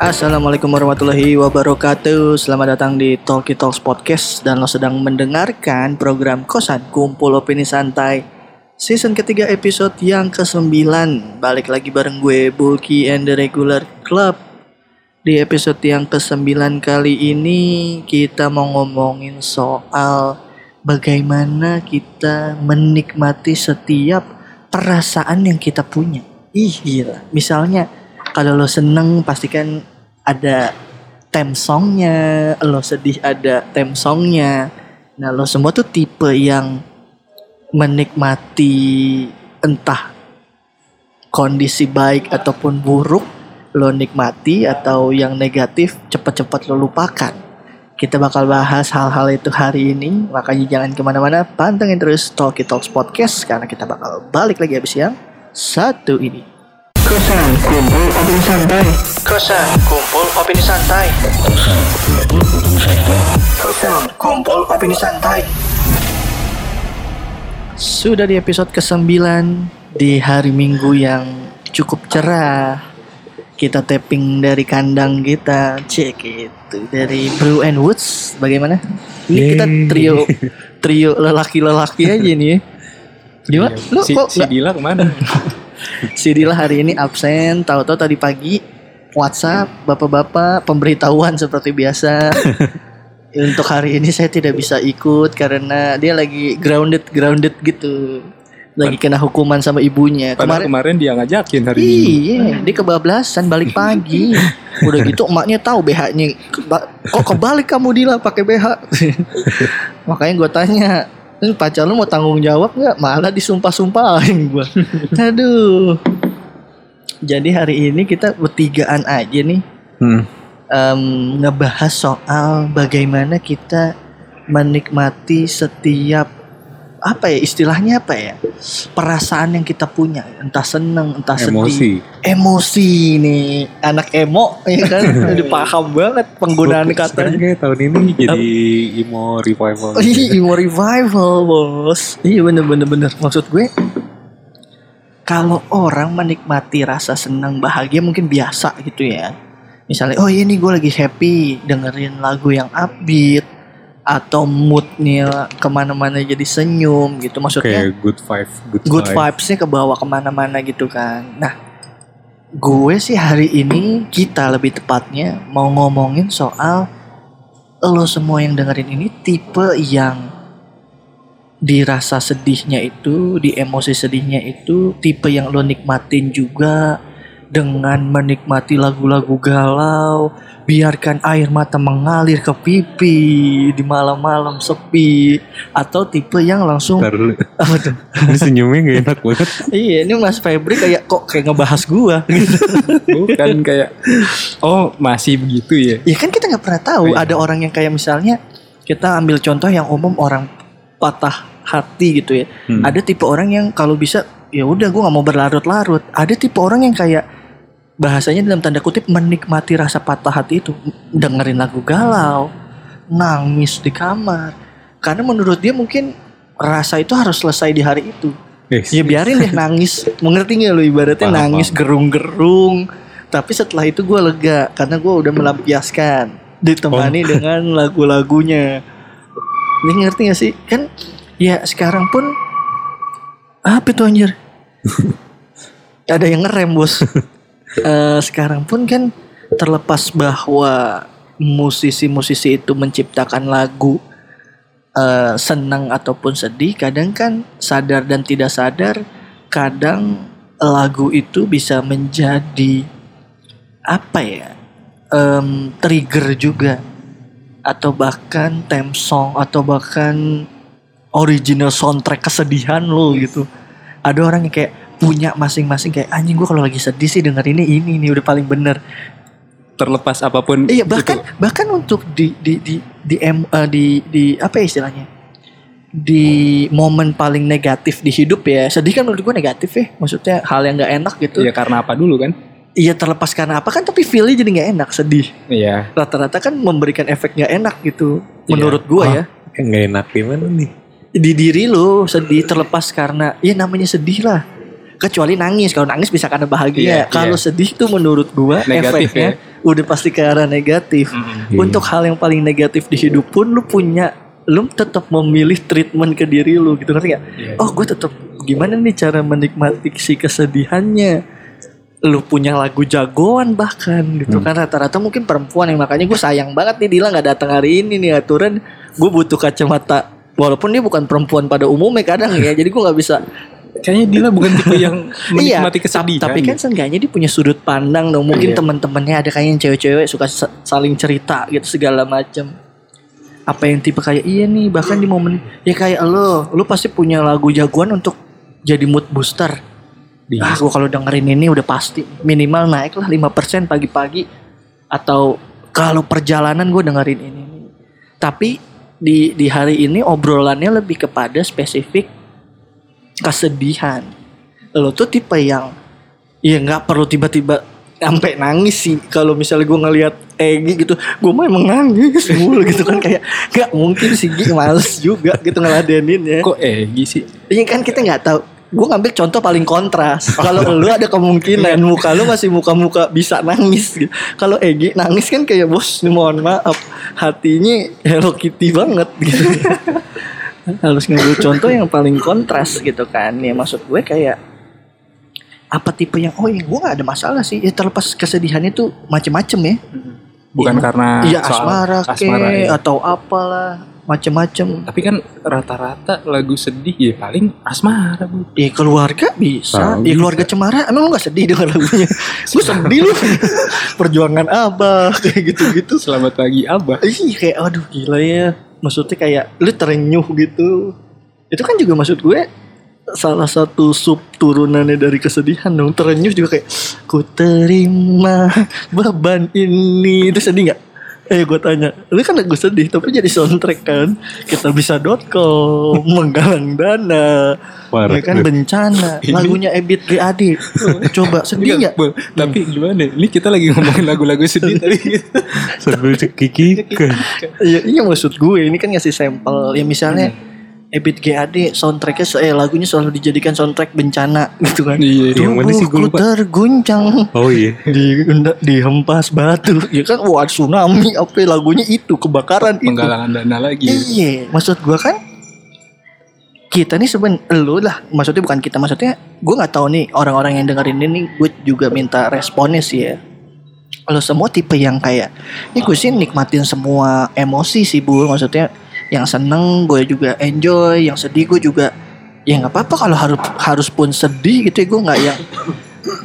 Assalamualaikum warahmatullahi wabarakatuh. Selamat datang di Talkie Talks Podcast. Dan lo sedang mendengarkan program Kosan Kumpul Opini Santai Season ketiga episode yang ke-9 Balik lagi bareng gue Bulky and the Regular Club. Di episode yang ke-9 kali ini Kita mau ngomongin soal Bagaimana kita menikmati setiap perasaan yang kita punya. Ih gila. Misalnya kalau lo seneng pastikan ada theme songnya. Lo sedih ada theme songnya. Nah lo semua tuh tipe yang menikmati entah kondisi baik ataupun buruk lo nikmati atau yang negatif cepat-cepat lo lupakan kita bakal bahas hal-hal itu hari ini makanya jangan ke mana-mana pantengin terus Talkie Talks Podcast karena kita bakal balik lagi habis yang satu ini Kosan kumpul opini santai. Kosan kumpul opini santai. Kosan kumpul opini santai. Sudah di episode ke-9 di hari Minggu yang cukup cerah. Kita tapping dari kandang kita, cek itu dari Brew and Woods. Bagaimana? Ini kita trio trio lelaki-lelaki aja nih ya. Gimana? Iya. Lu si, kok si Dila ke mana? Si Dila hari ini absen, tahu-tahu tadi pagi WhatsApp bapak-bapak pemberitahuan seperti biasa. Untuk hari ini saya tidak bisa ikut karena dia lagi grounded grounded gitu. Lagi kena hukuman sama ibunya. Padahal Kemarin kemarin dia ngajakin hari Minggu. Iya, dia kebablasan balik pagi. Udah gitu emaknya tahu BH-nya. Kok kebalik kamu Dila pakai BH? Makanya gue tanya, "Ini pacar lu mau tanggung jawab nggak? Malah disumpah-sumpahin gue. Aduh. Jadi hari ini kita bertigaan aja nih Hmm. Em, ngebahas soal bagaimana kita menikmati setiap apa ya istilahnya apa ya perasaan yang kita punya. Entah seneng entah sedih. Emosi. nih anak emo ya kan? Udah paham banget penggunaan kata kayak tahun ini jadi emo revival. Emo revival bos. Iya bener bener bener. Maksud gue kalau orang menikmati rasa senang bahagia mungkin biasa gitu ya misalnya oh ini gue lagi happy dengerin lagu yang upbeat atau moodnya ke mana-mana jadi senyum gitu maksudnya Kayak good vibe, good, good vibe. vibesnya ke bawah ke mana-mana gitu kan. Nah, gue sih hari ini kita lebih tepatnya mau ngomongin soal lo semua yang dengerin ini tipe yang dirasa sedihnya itu, di emosi sedihnya itu tipe yang lo nikmatin juga dengan menikmati lagu-lagu galau, biarkan air mata mengalir ke pipi di malam-malam sepi atau tipe yang langsung Ntar dulu. apa tuh? Ini senyumnya gak enak banget. Iya, ini Mas Febri kayak kok kayak ngebahas gua gitu. Bukan kayak oh masih begitu ya. ya kan kita nggak pernah tahu Iya. ada orang yang kayak misalnya kita ambil contoh yang umum orang patah hati gitu ya. Hmm. Ada tipe orang yang kalau bisa ya udah gua nggak mau berlarut-larut. Ada tipe orang yang kayak bahasanya dalam tanda kutip menikmati rasa patah hati itu dengerin lagu galau, nangis di kamar. Karena menurut dia mungkin rasa itu harus selesai di hari itu. Eh, Ya biarin deh nangis Mengerti gak lu ibaratnya Paham, nangis gerung-gerung Tapi setelah itu gue lega Karena gue udah melampiaskan Ditemani Oh. dengan lagu-lagunya Ini ngerti gak sih? Kan ya sekarang pun Apa itu anjir? Ada yang ngerem bos Eh, Sekarang pun kan Terlepas bahwa Musisi-musisi itu menciptakan lagu eh, senang ataupun sedih kadang kan sadar dan tidak sadar kadang lagu itu bisa menjadi apa ya em, trigger juga. Atau bahkan theme song atau bahkan original soundtrack kesedihan lo gitu. Ada orang yang kayak punya masing-masing kayak anjing gue kalau lagi sedih sih denger ini ini ini udah paling bener terlepas apa pun Iya itu. bahkan bahkan untuk di di di di, em- eh, di, di apa ya istilahnya di momen paling negatif di hidup ya sedih kan menurut gue negatif ya maksudnya hal yang nggak enak gitu Iya karena apa dulu kan? iya terlepas karena apa kan tapi feelnya jadi nggak enak sedih Iya. rata-rata kan memberikan efek nggak enak gitu menurut gue ya Kan nggak enak gimana nih? di diri lo sedih terlepas karena ya namanya sedih lah kecuali nangis. Kalau nangis bisa karena bahagia. Iya, kalau iya. sedih tuh menurut gua Negatif efeknya udah pasti ke arah negatif. Iya. untuk hal yang paling negatif di hidup pun lu punya lu tetap memilih treatment ke diri lu gitu. Ngerti gak? Iya. Oh gue tetap gimana nih cara menikmati si kesedihannya? Lu punya lagu jagoan bahkan gitu kan. Rata-rata mungkin perempuan yang makanya gue sayang banget nih Dila nggak datang hari ini nih aturan. Gue butuh kacamata walaupun dia bukan perempuan pada umumnya kadang ya. Jadi gue nggak bisa Kayaknya Dila bukan tipe yang iya menikmati kesedihan. tapi kan seenggaknya dia punya sudut pandang dong mungkin Iya. teman-temannya ada kayak yang cewek-cewek suka sa- saling cerita gitu segala macam apa yang tipe kayak iya nih bahkan di momen ya kayak lo lo pasti punya lagu jagoan untuk jadi mood booster Iya. ah gue kalau dengerin ini udah pasti minimal naik lah 5% pagi-pagi atau kalau perjalanan gue dengerin ini tapi di di hari ini obrolannya lebih kepada spesifik kesedihan. Lo tuh tipe yang ya nggak perlu tiba-tiba sampai nangis sih. Kalau misalnya gue ngelihat Egi gitu gue mah emang nangis mulu gitu kan. Kayak nggak mungkin sih Gi males juga gitu ngeladenin ya Kok Egi sih? ini kan kita nggak tahu. Gue ngambil contoh paling kontras. Kalau lu ada kemungkinan muka lu masih muka-muka bisa nangis gitu. Kalau Egi nangis kan kayak bos nih mohon maaf. Hatinya Hello Kitty banget. gitu harus ngambil contoh yang paling kontras gitu kan ya maksud gue kayak apa tipe yang oh ya gue gak ada masalah sih ya terlepas kesedihan itu macem-macem ya Bukan Iya. karena iya soal asmara, asmara, ke ya. atau apalah macem-macem Tapi kan rata-rata lagu sedih ya paling asmara bu. Ya keluarga bisa, Ah, ya keluarga cemara. Emang lu gak sedih dengan lagunya? Gue sedih lu. Perjuangan abah kayak gitu-gitu. Selamat pagi abah. Ih kayak aduh gila ya. Maksudnya kayak lu terenyuh gitu. Itu kan juga maksud gue salah satu sub turunannya dari kesedihan dong. Terenyuh juga kayak ku terima beban ini. Itu sedih gak? Eh gue tanya, lu kan lagu sedih tapi jadi soundtrack kan Kita bisa.com Menggalang dana Parah. ya kan bencana Ini- lagunya Ebit GAD coba sedih Bu. Tapi gimana? Ini kita lagi ngomongin lagu-lagu sedih tadi. Sambil cekikikan. iya iya maksud gue ini kan ngasih sampel ya misalnya Ebit GAD soundtracknya eh lagunya selalu dijadikan soundtrack bencana gitu kan Iya. Yang mana sih gue lupa. terguncang Oh iya. di dihempas batu ya kan wah tsunami apa lagunya itu kebakaran itu Penggalangan dana lagi. Iya, maksud gua kan kita nih seben lu lah maksudnya bukan kita maksudnya gue nggak tahu nih orang-orang yang dengerin ini gue juga minta responnya sih ya lo semua tipe yang kayak ini gue sih nikmatin semua emosi sih bu maksudnya yang seneng gue juga enjoy. Yang sedih gue juga ya nggak apa-apa kalau harus harus pun sedih gitu ya. Gue nggak yang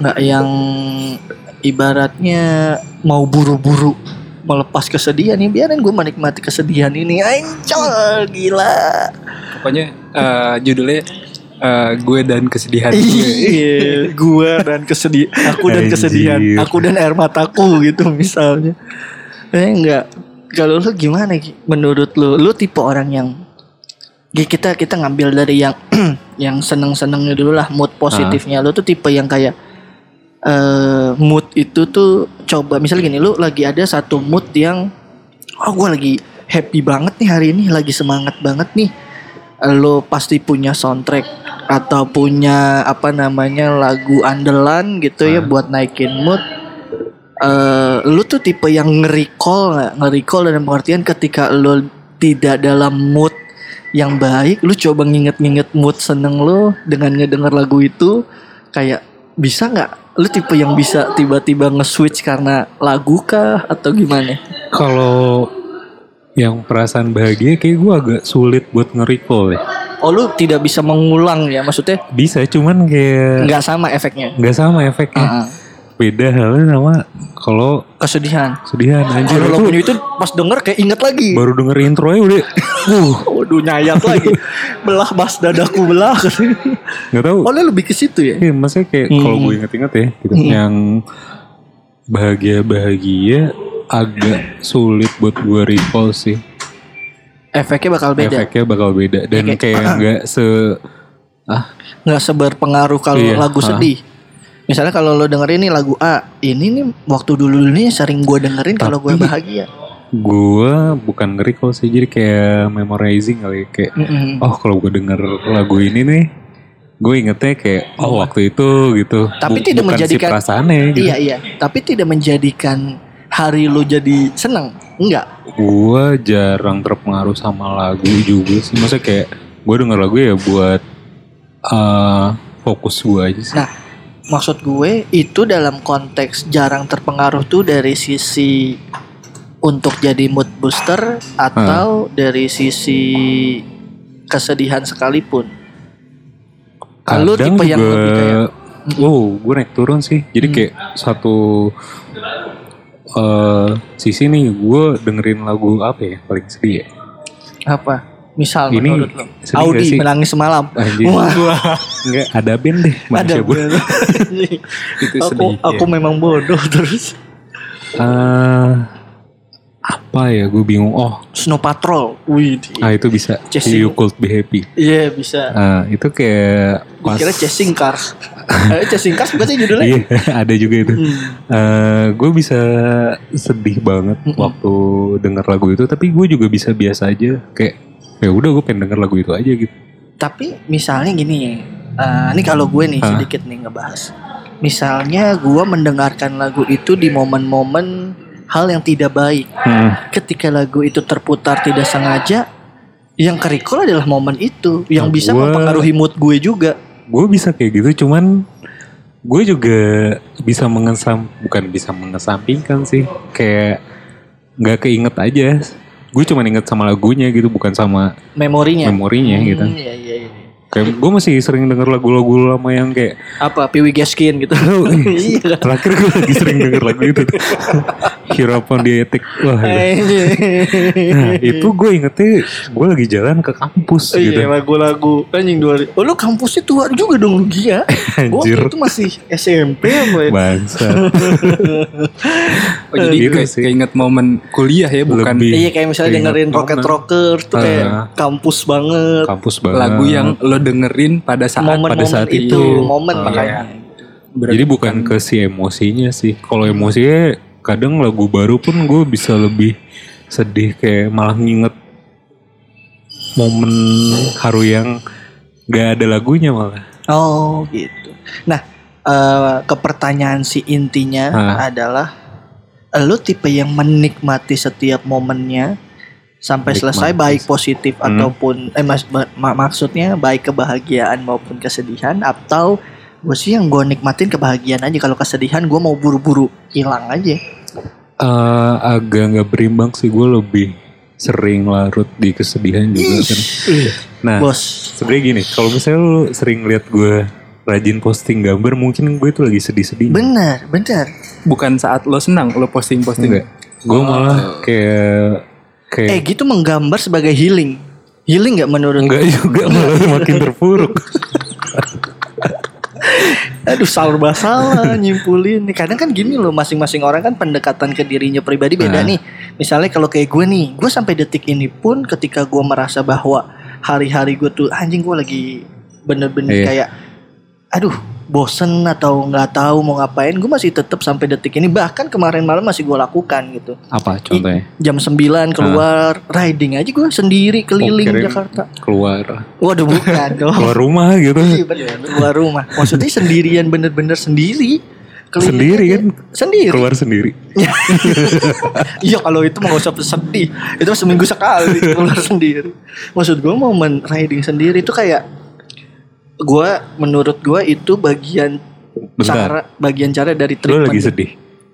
nggak yang ibaratnya mau buru-buru melepas kesedihan nih biarin gue menikmati kesedihan ini. Ancol gila. Pokoknya eh, judulnya eh, gue dan kesedihan. Gue. iya gue dan kesedih aku dan kesedihan. Aku dan air mataku gitu misalnya. Eh enggak kalau lu gimana menurut lu lu tipe orang yang Ki, kita kita ngambil dari yang yang seneng-senengnya dulu lah mood positifnya. Lu tuh tipe yang kayak eh mood itu tuh coba misalnya gini lu lagi ada satu mood yang oh gue lagi happy banget nih hari ini lagi semangat banget nih. Lo pasti punya soundtrack atau punya apa namanya lagu andalan gitu ya buat naikin mood eh lu tuh tipe yang nge-recall nggak nge-recall dalam pengertian ketika lo tidak dalam mood yang baik lu coba nginget-nginget mood seneng lo dengan ngedenger lagu itu kayak bisa nggak lu tipe yang bisa tiba-tiba nge-switch karena lagu kah atau gimana Kalau yang perasaan bahagia kayak gue agak sulit buat nge-recall ya. oh lu tidak bisa mengulang ya maksudnya Bisa cuman kayak nggak sama efeknya nggak sama efeknya. Ah, ah. Beda halnya sama kalau kesedihan. sedihan anjir kalau itu itu pas denger kayak inget lagi. baru denger intronya udah uh. Waduh nyayat lagi. Belah bas dadaku belah. Nggak tahu. Oh lu lebih ke situ ya? Iya, maksudnya kayak Hmm. kalau gue inget-inget ya, gitu, yang bahagia-bahagia agak sulit buat gue recall sih. efeknya bakal beda. Efeknya bakal beda. Dan Ya, kayak- kayak nggak se ah? Nggak seberpengaruh kalau Iya, lagu ha. sedih misalnya kalau lo dengerin nih lagu A ini nih waktu dulu ini sering gue dengerin kalau gue bahagia. gue bukan ngeri kalau sih jadi kayak memorizing kali kayak Mm-mm. oh kalau gue denger lagu ini nih gue ingetnya kayak oh waktu itu gitu. Tapi tidak bukan menjadikan- si perasaannya gitu. Iya iya. Tapi tidak menjadikan hari lo jadi seneng. Enggak. Gue jarang terpengaruh sama lagu juga sih. Maksudnya kayak gue denger lagu ya buat eh, fokus gue aja sih. Nah, maksud gue itu dalam konteks jarang terpengaruh tuh dari sisi untuk jadi mood booster atau dari sisi kesedihan sekalipun. Kadang tipe yang juga, lebih kayak oh gue naik turun sih jadi Hmm. kayak satu eh sisi nih gue dengerin lagu apa ya paling sedih ya apa? Misal Ini menurut lo. Audi menangis semalam. Anjir. Wah, Enggak, ada band deh ada gue. Itu aku sedih. aku ya. memang bodoh terus. Eh, apa ya gue bingung. Oh, Snow Patrol. Wih. ah itu bisa. Chasing. You Could Be Happy. Iya bisa. Ah, itu kayak Gue kira Chasing Cars. eh, Chasing Cars bukan sih judulnya? Iya, ada juga itu. Hmm. Eh, gue bisa sedih banget waktu denger lagu itu, tapi gue juga bisa biasa aja. Kayak ya udah gue pengen denger lagu itu aja gitu. Tapi misalnya gini, eh, ini kalau gue nih Hah? sedikit nih ngebahas. Misalnya gue mendengarkan lagu itu di momen-momen hal yang tidak baik. Hmm. Ketika lagu itu terputar tidak sengaja, yang kerikol adalah momen itu yang Nah, bisa gua- mempengaruhi mood gue juga. gue bisa kayak gitu cuman gue juga bisa mengesam bukan bisa mengesampingkan sih kayak nggak keinget aja gue cuma inget sama lagunya gitu bukan sama Memorinya. memorinya gitu Hmm, iya, iya, iya. kayak gue masih sering denger lagu-lagu lama yang kayak Apa Piwi Gaskin gitu. iya terakhir gue lagi sering denger lagu itu Attic wah gitu. nah itu gue ingetnya gue lagi jalan ke kampus gitu Iya lagu-lagu anjing dua Oh lu kampusnya tua juga dong Gia Anjir. Gue itu masih SMP apa ya bangsa Oh, jadi Gitu kayak, sih. kayak inget momen kuliah ya bukan Lebih. Iya kayak misalnya dengerin Rocket momen. Rocker tuh kayak Ah. kampus banget. kampus banget lagu yang lo dengerin pada saat Momen-momen pada saat itu, itu. momen Oh, makanya. Berarti Jadi bukan ke si emosinya sih. Kalau emosinya kadang lagu baru pun gue bisa lebih sedih kayak malah nginget momen haru yang gak ada lagunya malah. Oh gitu. Nah eh, ke pertanyaan si intinya Ah. adalah lu tipe yang menikmati setiap momennya sampai selesai baik positif Hmm. ataupun eh mas, ma- ma- maksudnya baik kebahagiaan maupun kesedihan atau gue sih yang gue nikmatin kebahagiaan aja kalau kesedihan gue mau buru-buru hilang aja Eh, agak nggak berimbang sih gue lebih sering larut di kesedihan juga kan. Nah, bos sebenarnya gini, kalau misalnya lu sering lihat gue rajin posting gambar, mungkin gue itu lagi sedih-sedih. bener bener bukan saat lo senang lo posting-posting. Enggak. Gue malah kayak kayak eh gitu menggambar sebagai healing healing nggak menurut enggak juga malah makin terpuruk. Aduh salah salah nyimpulin nih. Kadang kan gini loh masing-masing orang kan pendekatan ke dirinya pribadi beda Nah. nih. Misalnya kalau kayak gue nih, gue sampai detik ini pun ketika gue merasa bahwa hari-hari gue tuh anjing gue lagi bener-bener Iya. kayak aduh bosen atau nggak tahu mau ngapain gue masih tetap sampai detik ini bahkan kemarin malam masih gue lakukan gitu Apa contohnya? jam 9 keluar riding aja gue sendiri keliling Oh, Jakarta Keluar waduh bukan dong keluar rumah gitu. Iya bener, keluar rumah. Maksudnya sendirian bener-bener sendiri. Keliling Sendiri kan? Sendiri. Keluar sendiri. Iya kalau itu gak usah sedih. Itu seminggu sekali keluar sendiri. Maksud gue momen riding sendiri itu kayak gue menurut gue itu bagian Bentar. cara bagian cara dari treatment. lagi sedih.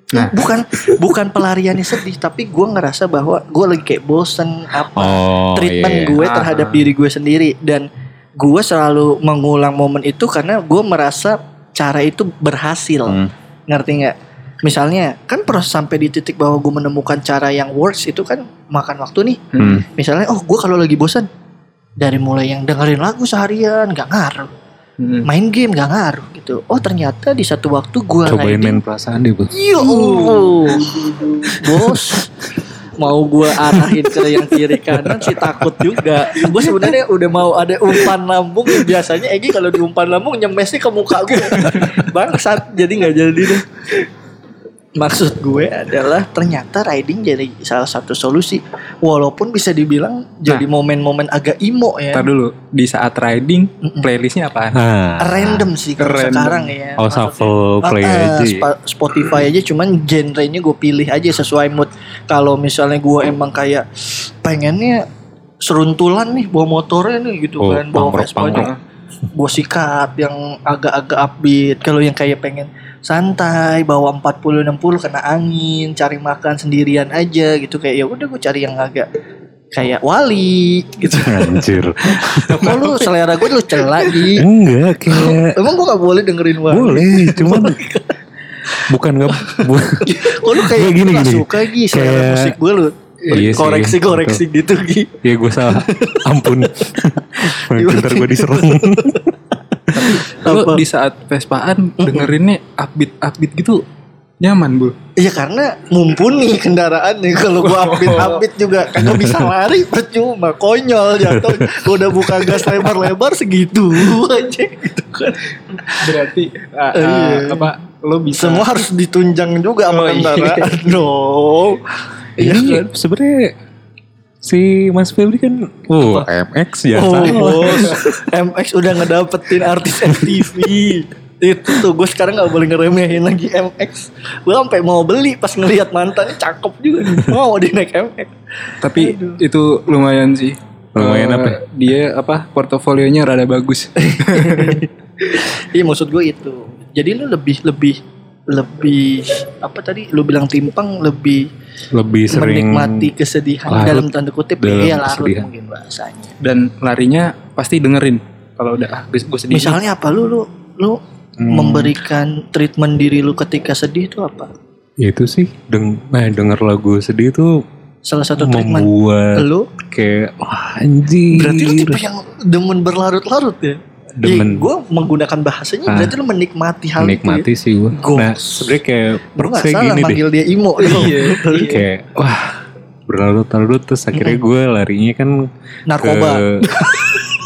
Nah, bukan bukan pelariannya sedih, tapi gue ngerasa bahwa gue lagi kayak bosen apa Oh, treatment iya. gue terhadap Ah. diri gue sendiri dan gue selalu mengulang momen itu karena gue merasa cara itu berhasil Hmm. ngerti nggak misalnya kan proses sampai di titik bahwa gue menemukan cara yang works itu kan makan waktu nih Hmm. misalnya oh gue kalau lagi bosan dari mulai yang dengerin lagu seharian nggak ngaruh Hmm. main game nggak ngaruh gitu oh ternyata di satu waktu gue Cobain riding main perasaan deh, Bos. Yo, bos. mau gue arahin ke yang kiri kanan sih takut juga. Gue sebenarnya udah mau ada umpan lambung biasanya Egi kalau di umpan lambung nyemesnya ke muka gue. Bangsat jadi nggak jadi deh. Maksud gue adalah ternyata riding jadi salah satu solusi. Walaupun bisa dibilang jadi momen-momen agak imo ya. Ntar dulu di saat riding playlistnya apaan? Nah, Random sih kalau Random. sekarang ya. oh Maksudnya- shuffle play Ah, ah, aja. ya. Spotify aja cuman genrenya gue pilih aja sesuai mood. Kalau misalnya gue emang kayak pengennya seruntulan nih bawa motornya nih gitu Oh, kan bawa Vespa gue sikat yang agak-agak upbeat kalau yang kayak pengen santai bawa 40 60 kena angin cari makan sendirian aja gitu kayak ya udah gue cari yang agak kayak wali gitu Anjir. kok lu selera gue lu celak di Enggak kayak emang gue gak boleh dengerin wali boleh, cuman bukan nggak bu, Oh lu kayak gini, gini, gini. suka Gi selera Kayak- musik gue lu Iya sih, Koreksi-koreksi gitu Gi ya gue salah. Ampun. Ntar gue diserang. Lo di saat Vespaan dengerinnya upbeat upbeat gitu nyaman bu. Iya karena mumpuni kendaraan nih Kalau gue upbeat-upbeat juga Kagak bisa lari percuma Konyol jatuh Gue udah buka gas lebar-lebar segitu aja gitu kan. Berarti Iya. ah, apa lo bisa Semua harus ditunjang juga sama Oh, iya. kendaraan No Iya Ini kan? sebenarnya si Mas Febri kan, oh MX ya. Oh bos. MX udah ngedapetin artis MTV Itu tuh gue sekarang gak boleh ngeremehin lagi MX Gue sampai mau beli pas ngelihat mantannya cakep juga Mau dia naik MX Tapi itu lumayan sih. Lumayan Eh, apa? Dia apa portofolionya rada bagus. Iya maksud gue itu. Jadi lu lebih lebih lebih apa tadi? Lu bilang timpang lebih Lebih sering menikmati kesedihan larut dalam tanda kutip dalam ya larut kesedihan. mungkin bahasanya. Dan larinya pasti dengerin. Kalau udah ah gue sedih. Misalnya apa lu lu lu Hmm. memberikan treatment diri lu ketika sedih itu apa? itu sih deng nah, denger lagu sedih tuh Salah satu treatment membuat lu kayak wah anjir. berarti lu tipe yang demen berlarut-larut ya? Demen. gue menggunakan bahasanya Ah. berarti lu menikmati hal menikmati itu. sih gue. Nah, sebenarnya kayak Gue gak salah gini deh. manggil dia imo. Iya. Kayak wah berlarut-larut terus akhirnya gue larinya kan Narkoba, ke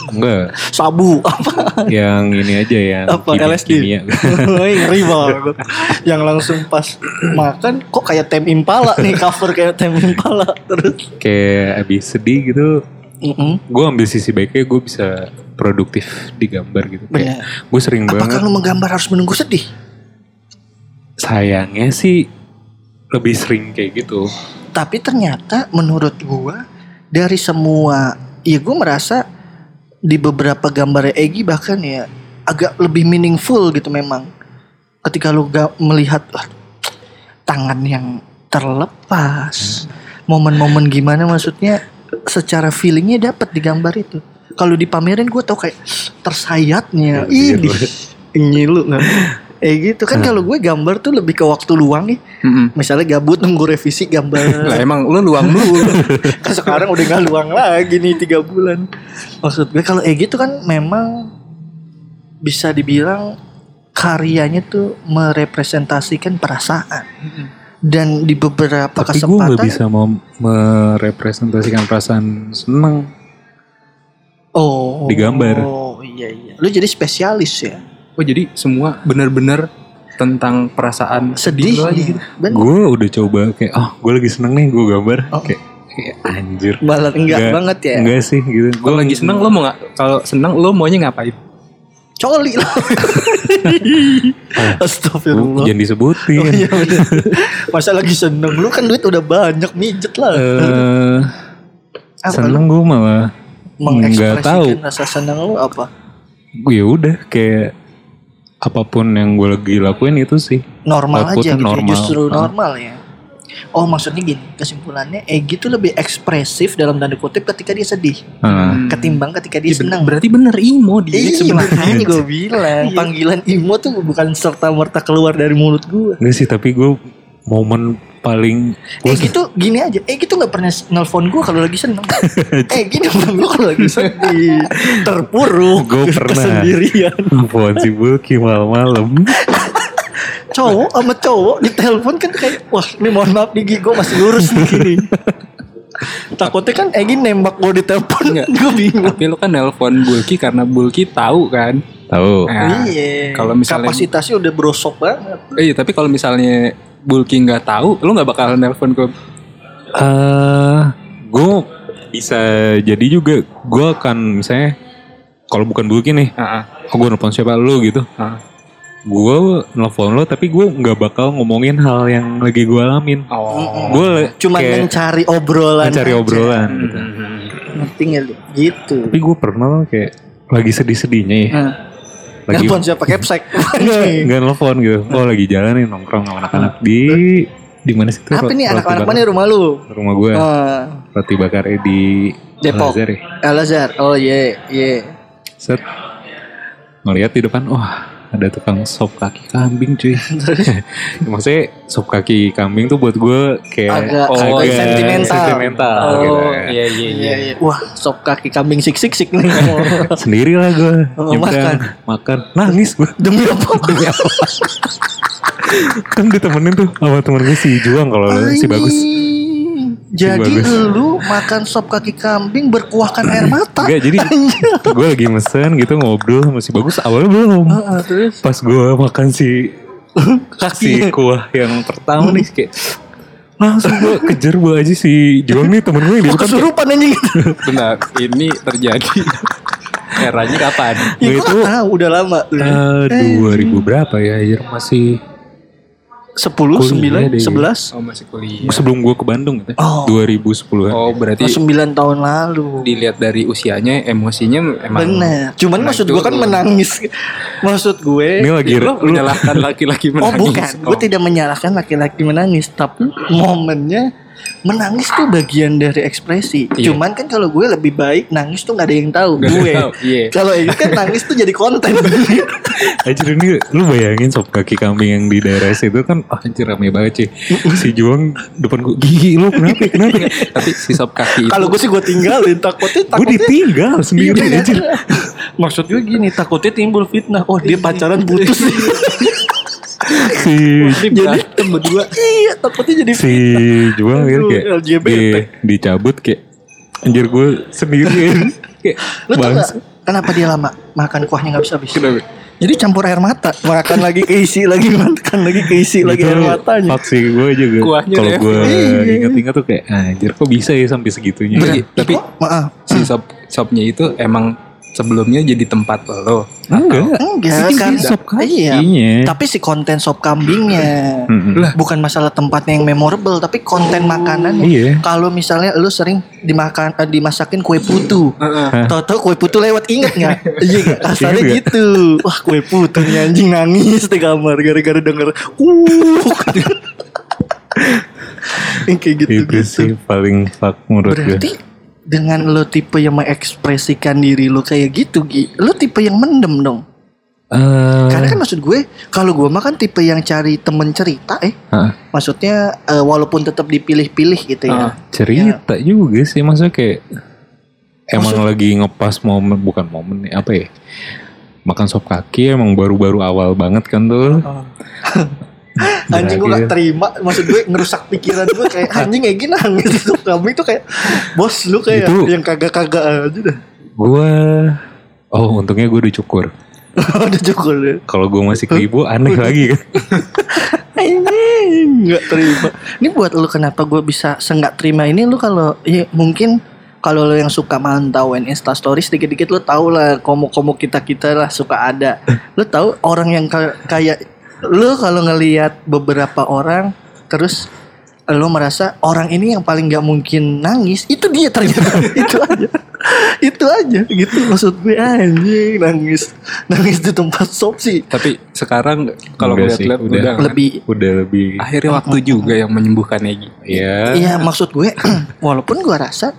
enggak sabu, apa? yang ini aja yang Apa, kimia- LSD? kimia. Ngeri banget. Yang langsung pas makan kok kayak tem impala nih cover kayak tem impala terus. kayak abis sedih gitu Mm-mm. gue ambil sisi baiknya gue bisa produktif di gambar gitu kayak gue sering Apakah banget lu menggambar harus menunggu sedih? sayangnya sih lebih sering kayak gitu Tapi ternyata menurut gua dari semua ya gua merasa di beberapa gambar Egi bahkan ya agak lebih meaningful gitu memang. Ketika lu ga- melihat wah, tangan yang terlepas, momen-momen gimana maksudnya secara feelingnya dapat di gambar itu. Kalau dipamerin gue tau kayak tersayatnya, ini ngilu nggak? Eh gitu kan kalau gue gambar tuh lebih ke waktu luang nih. Mm-mm. Misalnya gabut nunggu revisi Lah gambar. emang lu luang dulu. kan sekarang udah gak luang lagi nih tiga bulan. Maksud gue kalau Egi tuh kan memang bisa dibilang karyanya tuh merepresentasikan perasaan. Dan di beberapa tapi gue kesempatan nggak bisa mau merepresentasikan perasaan seneng oh di gambar. Oh iya iya. Lu jadi spesialis ya. Oh jadi semua benar-benar tentang perasaan Sedih lu aja ya. gitu. Gue udah coba kayak oh gue lagi seneng nih gue gambar Oh. kayak, kayak anjir Malah enggak Nggak- banget ya. enggak sih gitu Kalau lagi seneng lo mau nggak? Kalau seneng lo maunya ngapain? Coli lah. Astagfirullah. jangan disebutin Oh iya bener. Masa lagi seneng lu kan duit udah banyak mijet lah. Apa seneng gue malah nggak tahu rasa senang lu apa? gue ya udah kayak apa pun yang gue lagi lakuin itu sih Normal aja Outputnya gitu ya, normal. justru Ah. normal ya. Oh maksudnya gini, kesimpulannya Egi tuh lebih ekspresif dalam tanda kutip ketika dia sedih Nah, ketimbang ketika dia Iya, bener- senang. Berarti bener imo dia Iya sebenarnya. gue bilang panggilan Imo tuh bukan serta merta keluar dari mulut gue. enggak sih tapi gue momen paling gue Egi tuh gini aja, Egi tuh nggak pernah nelfon gue kalau lagi seneng. Egi nelfon gue kalau lagi sedih, terpuruk, Gua pernah. kesendirian. telepon si malam-malam cowok sama cowok di telepon kan kayak wah ini mohon maaf nih gue masih lurus nih gini Takutnya kan Egi nembak gue di telepon. Gue bingung. Tapi lu kan nelpon Bulky karena Bulky tahu kan. Tahu. Nah, iya. kalau misalnya- kapasitasnya udah brosok banget. Eh, iya, tapi kalau misalnya Bulky nggak tahu, lu nggak bakal nelpon ke Eh, gue bisa jadi juga gue akan misalnya kalau bukan Bulky nih, Ah, oh gue nelfon siapa lu gitu. ah. Gue nelfon lo tapi gue nggak bakal ngomongin hal yang lagi gue alamin. Oh. Gue Cuma mencari obrolan. mencari aja. obrolan. gitu. Hmm. Lu? Gitu. Tapi gue pernah kayak lagi sedih-sedihnya ya. Nah, Lagi Nelfon siapa capsek? nggak nelfon gitu. Oh lagi jalan nih nongkrong sama anak-anak di di mana sih tuh? Apa nih anak-anak bakar? mana rumah lu? Rumah gue. Ah, Roti bakarnya di Depok. Al-Azhar ya. Al Azhar. Oh iya, iya. Set. Ngeliat di depan, wah ada tukang sop kaki kambing cuy. Maksudnya sop kaki kambing tuh buat gue kayak Agak- agak sentimental. sentimental Oh, gitu. iya iya Iya, iya. Wah, sop kaki kambing sik sik sik nih. Sendiri lah gue. Oh, makan. Makan. Nangis gue. Demi apa? Demi apa? kan ditemenin tuh sama temen gue si Juang kalau si Bagus. Jadi bagus. lu makan sop kaki kambing berkuahkan air mata. Enggak jadi gue lagi mesen gitu ngobrol sama si Bagus awalnya belum. Heeh, terus Pas gue makan si si kaki kuah yang pertama nih kayak langsung gue kejar gue aja si Juang nih temen gue yang di Oh, kesurupan anjing. Benar, ini terjadi eranya kapan? ya, Gue itu- tahu udah lama tuh. Eh, 2000 berapa ya? Masih 10, kuliah 9, deh. 11. Oh masih kuliah. sebelum gue ke Bandung gitu. Oh. 2010 an. Oh berarti Oh, 9 tahun lalu. dilihat dari usianya, emosinya emang. Bener. Cuman Nah, maksud gue kan menangis. Maksud gue Ini lagi Lo menyalahkan laki-laki Oh menangis. bukan, gue tidak menyalahkan laki-laki menangis, tapi momennya menangis tuh bagian dari ekspresi. Iya. Cuman kan kalau gue lebih baik nangis tuh nggak ada yang tahu. Yang gue. iya. Kalau ini kan nangis tuh jadi konten. Anjir ini lu bayangin sop kaki kambing yang di daerah situ kan oh, anjir rame banget cuy. si Juang depan gue gigi lu kenapa kenapa? Tapi si sop kaki itu. kalau gue sih gue tinggalin takutnya gue takutnya ditinggal sendiri Iya, anjir. Maksud gue gini, takutnya timbul fitnah. Oh dia pacaran putus. Si Ini berantem berdua. iya, takutnya jadi si Juang gitu kayak LGBT. di, dicabut kayak anjir gue sendiri kayak Lu tau gak kenapa dia lama makan kuahnya nggak bisa habis? Kenapa? Jadi campur air mata, makan lagi keisi lagi makan lagi keisi lagi air matanya. Faksi gue juga Kuahnya Kalau deh. gue Iya. inget-inget tuh kayak Anjir kok bisa ya sampai segitunya Tapi, ya? tapi maaf, si sop sopnya itu emang sebelumnya jadi tempat lo. Enggak enggak Ini kan sop Iya. kakinya Tapi si konten sop kambingnya bukan masalah tempatnya yang memorable, tapi konten makanannya. Iya. Kalau misalnya lu sering dimakan eh, dimasakin kue putu. Tahu-tahu kue putu lewat inget nggak? Iya? Kasarnya Ingat nggak? gitu. Wah kue putu nih anjing nangis di kamar gara-gara denger. Uh. Kayak gitu Itu sih paling fuck menurut gue Berarti dengan lo tipe yang mengekspresikan diri lo kayak gitu Gi Lo tipe yang mendem dong. Eh, Karena kan maksud gue Kalau gue mah kan tipe yang cari temen cerita eh. Hah? Maksudnya eh, walaupun tetap dipilih-pilih gitu ya. Ah. cerita juga sih maksudnya kayak emang lagi ngepas momen bukan momen nih apa ya? Makan sop kaki emang baru-baru awal banget kan tuh Anjing gue gak terima. Maksud gue ngerusak pikiran gue Kayak anjing kayak gini nangis. Itu kami itu kayak Bos lu kayak Itu- yang kagak-kagak aja dah. gue oh untungnya gue udah cukur Udah cukup deh kalau gue masih ke ibu aneh lagi kan. Anjing Gak terima. Ini buat lu kenapa gue bisa Senggak terima ini? Lu kalau ya Mungkin kalau lo yang suka mantauin instastories dikit-dikit lu tau lah komo-komo kita-kita lah suka ada. Lu tahu orang yang ka- kayak lu kalau ngelihat beberapa orang terus lu merasa orang ini yang paling gak mungkin nangis itu dia ternyata. Itu aja. Itu aja. Gitu maksud gue anjing nangis. Nangis di tempat sop sih. Tapi sekarang kalau ngeliat lihat udah. udah, lebih udah lebih. Akhirnya waktu juga yang menyembuhkan Egi. ya Iya maksud gue walaupun gue rasa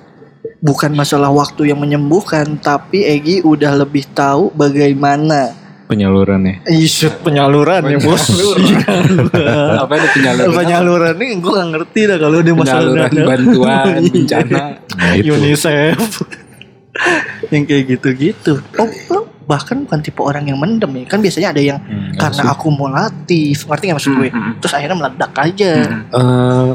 bukan masalah waktu yang menyembuhkan tapi Egi udah lebih tahu bagaimana penyalurannya isu penyaluran ya bos Apa ada penyaluran? penyaluran ini gue gak ngerti dah kalau dia masalah penyaluran dana. bantuan bencana. nah itu UNICEF yang kayak gitu-gitu oh lo bahkan bukan tipe orang yang mendem ya kan biasanya ada yang Hmm, karena sih. akumulatif ngerti gak maksud gue Hmm, hmm. terus akhirnya meledak aja Hmm. Eh,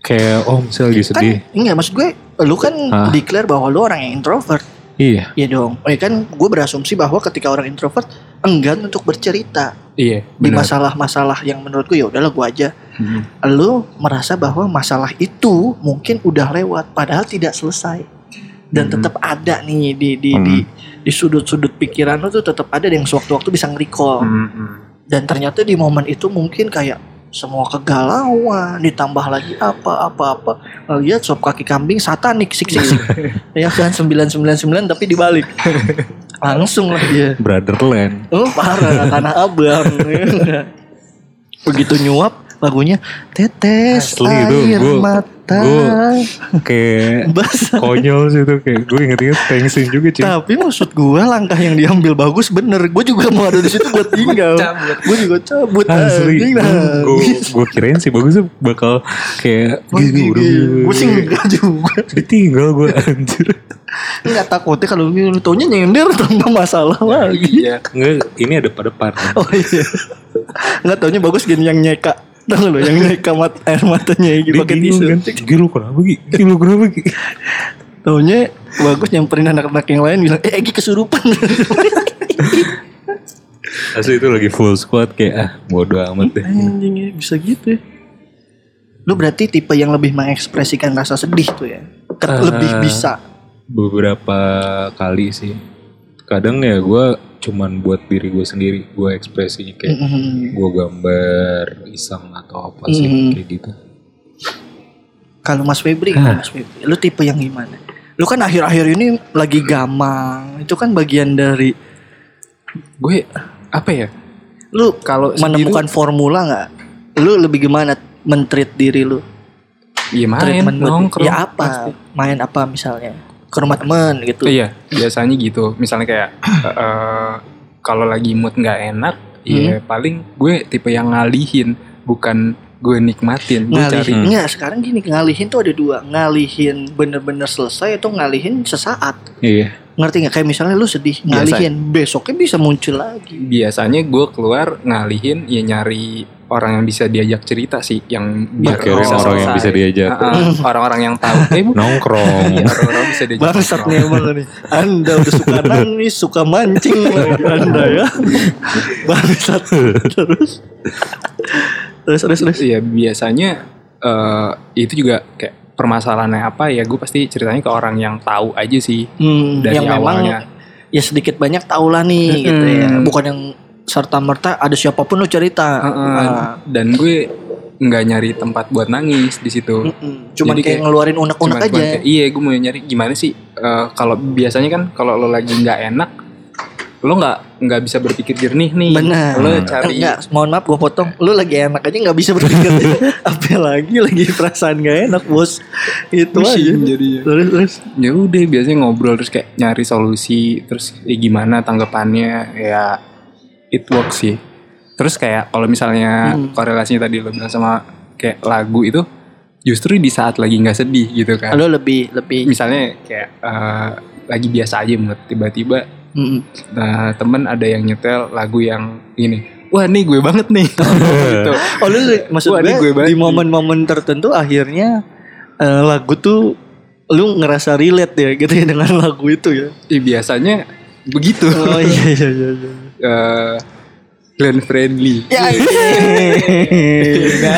kayak oh misalnya lagi Kan sedih. enggak maksud gue lu kan Hah? declare bahwa lu orang yang introvert. Iya. Iya dong. Eh kan gue berasumsi bahwa ketika orang introvert enggan untuk bercerita Iya, di benar. masalah-masalah yang menurut gue ya udahlah gue aja. Hmm. Lu merasa bahwa masalah itu mungkin udah lewat padahal tidak selesai. Dan Hmm. tetap ada nih di di Hmm. di di sudut-sudut pikiran lu tuh tetap ada yang sewaktu-waktu bisa nge-recall. Hmm. Dan ternyata di momen itu mungkin kayak semua kegalauan ditambah lagi apa-apa-apa lihat sop kaki kambing satanik sik sik sik. Ya kan 999 tapi dibalik. Langsung lah dia. Brotherland. oh parah tanah abang. Begitu nyuap lagunya tetes Asli itu, air gua- mata. gua- Kayak basah. konyol sih itu kayak gue inget-inget tensin juga cuy. tapi maksud gue langkah yang diambil bagus bener. Gue juga mau ada di situ buat tinggal. Gue juga cabut Asli, anjing, nah. gue gue kirain sih bagusnya bakal kayak gini udah gue sih enggak juga. Ditinggal gue anjir. Enggak takutnya kalau lu taunya nyender tanpa masalah lagi. Iya. Enggak, ini ada pada depan. oh iya. Enggak taunya bagus gini yang nyeka Tahu lo yang nyeka mat, air matanya gitu Dia pakai tisu kan, gila kenapa Gi? Gila kenapa Gi? Taunya bagus nyamperin anak-anak yang lain bilang Eh Egi kesurupan Asli itu lagi full squad kayak ah bodo amat deh. Anjing ya bisa gitu ya Lu berarti tipe yang lebih mengekspresikan rasa sedih tuh ya Ke- Eh, Lebih bisa Beberapa kali sih. Kadang ya gue cuman buat diri gue sendiri. Gue ekspresinya kayak Mhm. gue gambar iseng atau apa sih Mhm. kayak gitu. Kalau Mas Febri gimana Mas Febri? Lu tipe yang gimana? Lu kan akhir-akhir ini lagi gamang Itu kan bagian dari Gue apa ya? Lu Kalau menemukan formula nggak? Lu lebih gimana mentreat diri lu? Iya main nongkrong. Ya apa? pasti. Main apa misalnya? Ke rumah temen gitu. Iya, biasanya gitu. Misalnya kayak eh, kalau lagi mood nggak enak, ya paling gue tipe yang ngalihin, bukan gue nikmatin. Gue cari Ngalihin. Enggak, sekarang gini ngalihin tuh ada dua. Ngalihin bener-bener selesai atau ngalihin sesaat. Iya. Ngerti nggak? Kayak misalnya lu sedih, ngalihin. Besoknya bisa muncul lagi. biasanya gue keluar ngalihin ya nyari orang yang bisa diajak cerita sih yang biar Akhirnya bisa orang yang bisa diajak. Orang-orang yang tahu eh bu Nongkrong. Iya, orang-orang bisa diajak Bangsat nongkrong. nih emang nih. Anda udah suka nangis, suka mancing lagi Anda ya. Bangsat. Terus. Terus terus terus. Iya biasanya eh, itu juga kayak permasalahannya apa ya gue pasti ceritanya ke orang yang tahu aja sih Hmm, dari yang memang awalnya. ya sedikit banyak tau lah nih Mm-mm. gitu ya. Bukan yang serta merta ada siapa pun lu cerita. Heeh, Ah. dan gue nggak nyari tempat buat nangis di situ. Mm-mm. Cuman Jadi kayak, kayak- ngeluarin unek-unek aja. kayak, iya gue mau nyari gimana sih eh, kalau biasanya kan kalau lo lagi nggak enak lo nggak nggak bisa berpikir jernih nih Benar. lo cari Enggak, mohon maaf gue potong. Lu lagi enak aja nggak bisa berpikir. Apalagi lagi perasaan gak enak, Bos. Itu aja. Pusing jadinya. Terus terus. ya udah biasanya ngobrol terus kayak nyari solusi terus ya gimana tanggapannya ya it works sih terus kayak kalau misalnya Hmm. korelasinya tadi lo bilang sama kayak lagu itu justru di saat lagi nggak sedih gitu kan Lu lebih lebih misalnya kayak eh, lagi biasa aja mood tiba-tiba Mm-mm. nah, temen ada yang nyetel lagu yang ini wah nih gue banget nih gitu Oh lu maksud Wah, gue, gue banget di momen-momen tertentu akhirnya eh, lagu tuh lu ngerasa relate ya gitu ya dengan lagu itu ya. Ya, biasanya begitu Oh iya iya iya. iya. Eh, Glenn Friendly Ya, iya.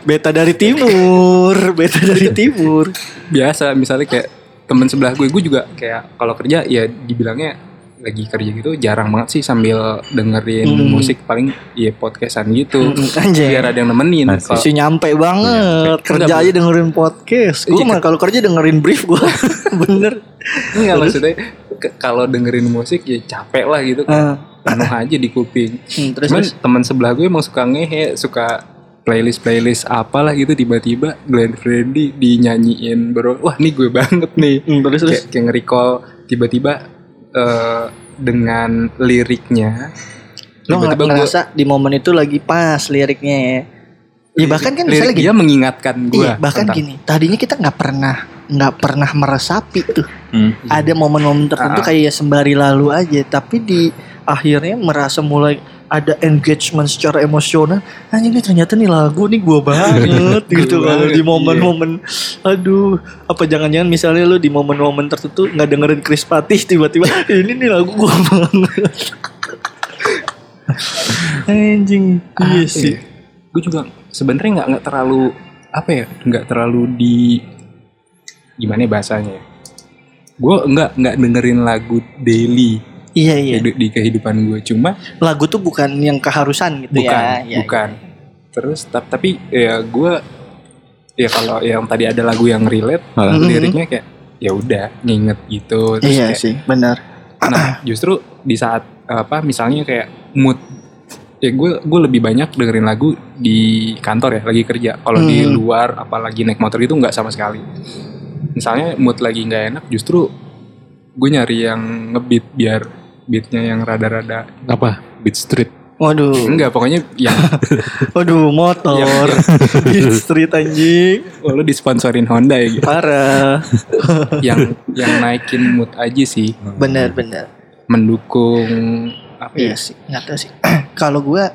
beta dari timur, beta dari timur. biasa misalnya kayak temen sebelah gue gue juga kayak kalau kerja ya dibilangnya lagi kerja gitu jarang banget sih sambil dengerin Hmm. musik paling ya podcastan gitu. Mm, Anjay. biar ada yang nemenin. Si nyampe banget. Kerja Enggak, aja dengerin podcast. Gue Iya, mah kalau kerja dengerin brief gue Bener. Enggak maksudnya kalau dengerin musik ya capek lah gitu Ah. penuh aja di kuping. Hmm, Terus Cuman teman sebelah gue emang suka ngehe suka playlist playlist apalah gitu tiba-tiba Glenn Fredly dinyanyiin bro wah nih gue banget nih. Hmm, Terus terus? Kayak, kayak nge-recall tiba-tiba eh, dengan liriknya Lo tiba-tiba gue ngerasa di momen itu lagi pas liriknya ya? Ya bahkan kan misalnya lirik gini. dia mengingatkan gue Iya bahkan gini. Tadinya kita nggak pernah nggak pernah meresapi tuh. Hmm. ada momen-momen tertentu Ah. kayak ya sembari lalu aja tapi di akhirnya merasa mulai ada engagement secara emosional. Anjing ini ternyata nih lagu nih gua banget gitu Gua kalau banget, di momen-momen. aduh apa jangan-jangan misalnya lu di momen-momen tertentu nggak dengerin Chris Patih tiba-tiba ini nih lagu gua banget. Anjing iya sih. Gue juga sebenarnya nggak nggak terlalu apa ya nggak terlalu di gimana ya bahasanya ya gue nggak nggak dengerin lagu daily iya iya di, di kehidupan gue cuma lagu tuh bukan yang keharusan gitu bukan ya Iya, bukan terus tap- tapi ya gue ya kalau yang tadi ada lagu yang relate Ah. Mhm. liriknya kayak ya udah nginget gitu terus iya kayak- sih benar Nah, justru di saat apa misalnya kayak mood ya gue gue lebih banyak dengerin lagu di kantor ya lagi kerja. Kalau di Hmm. luar apalagi naik motor itu nggak sama sekali. Misalnya mood lagi nggak enak, justru gue nyari yang ngebeat biar beatnya yang rada-rada Apa? Beat Street. waduh enggak pokoknya yang waduh motor Beat street anjing oh, lu disponsorin Honda ya gitu. parah yang yang naikin mood aja sih benar benar mendukung apa Iya ya sih, nggak tahu sih. kalau gua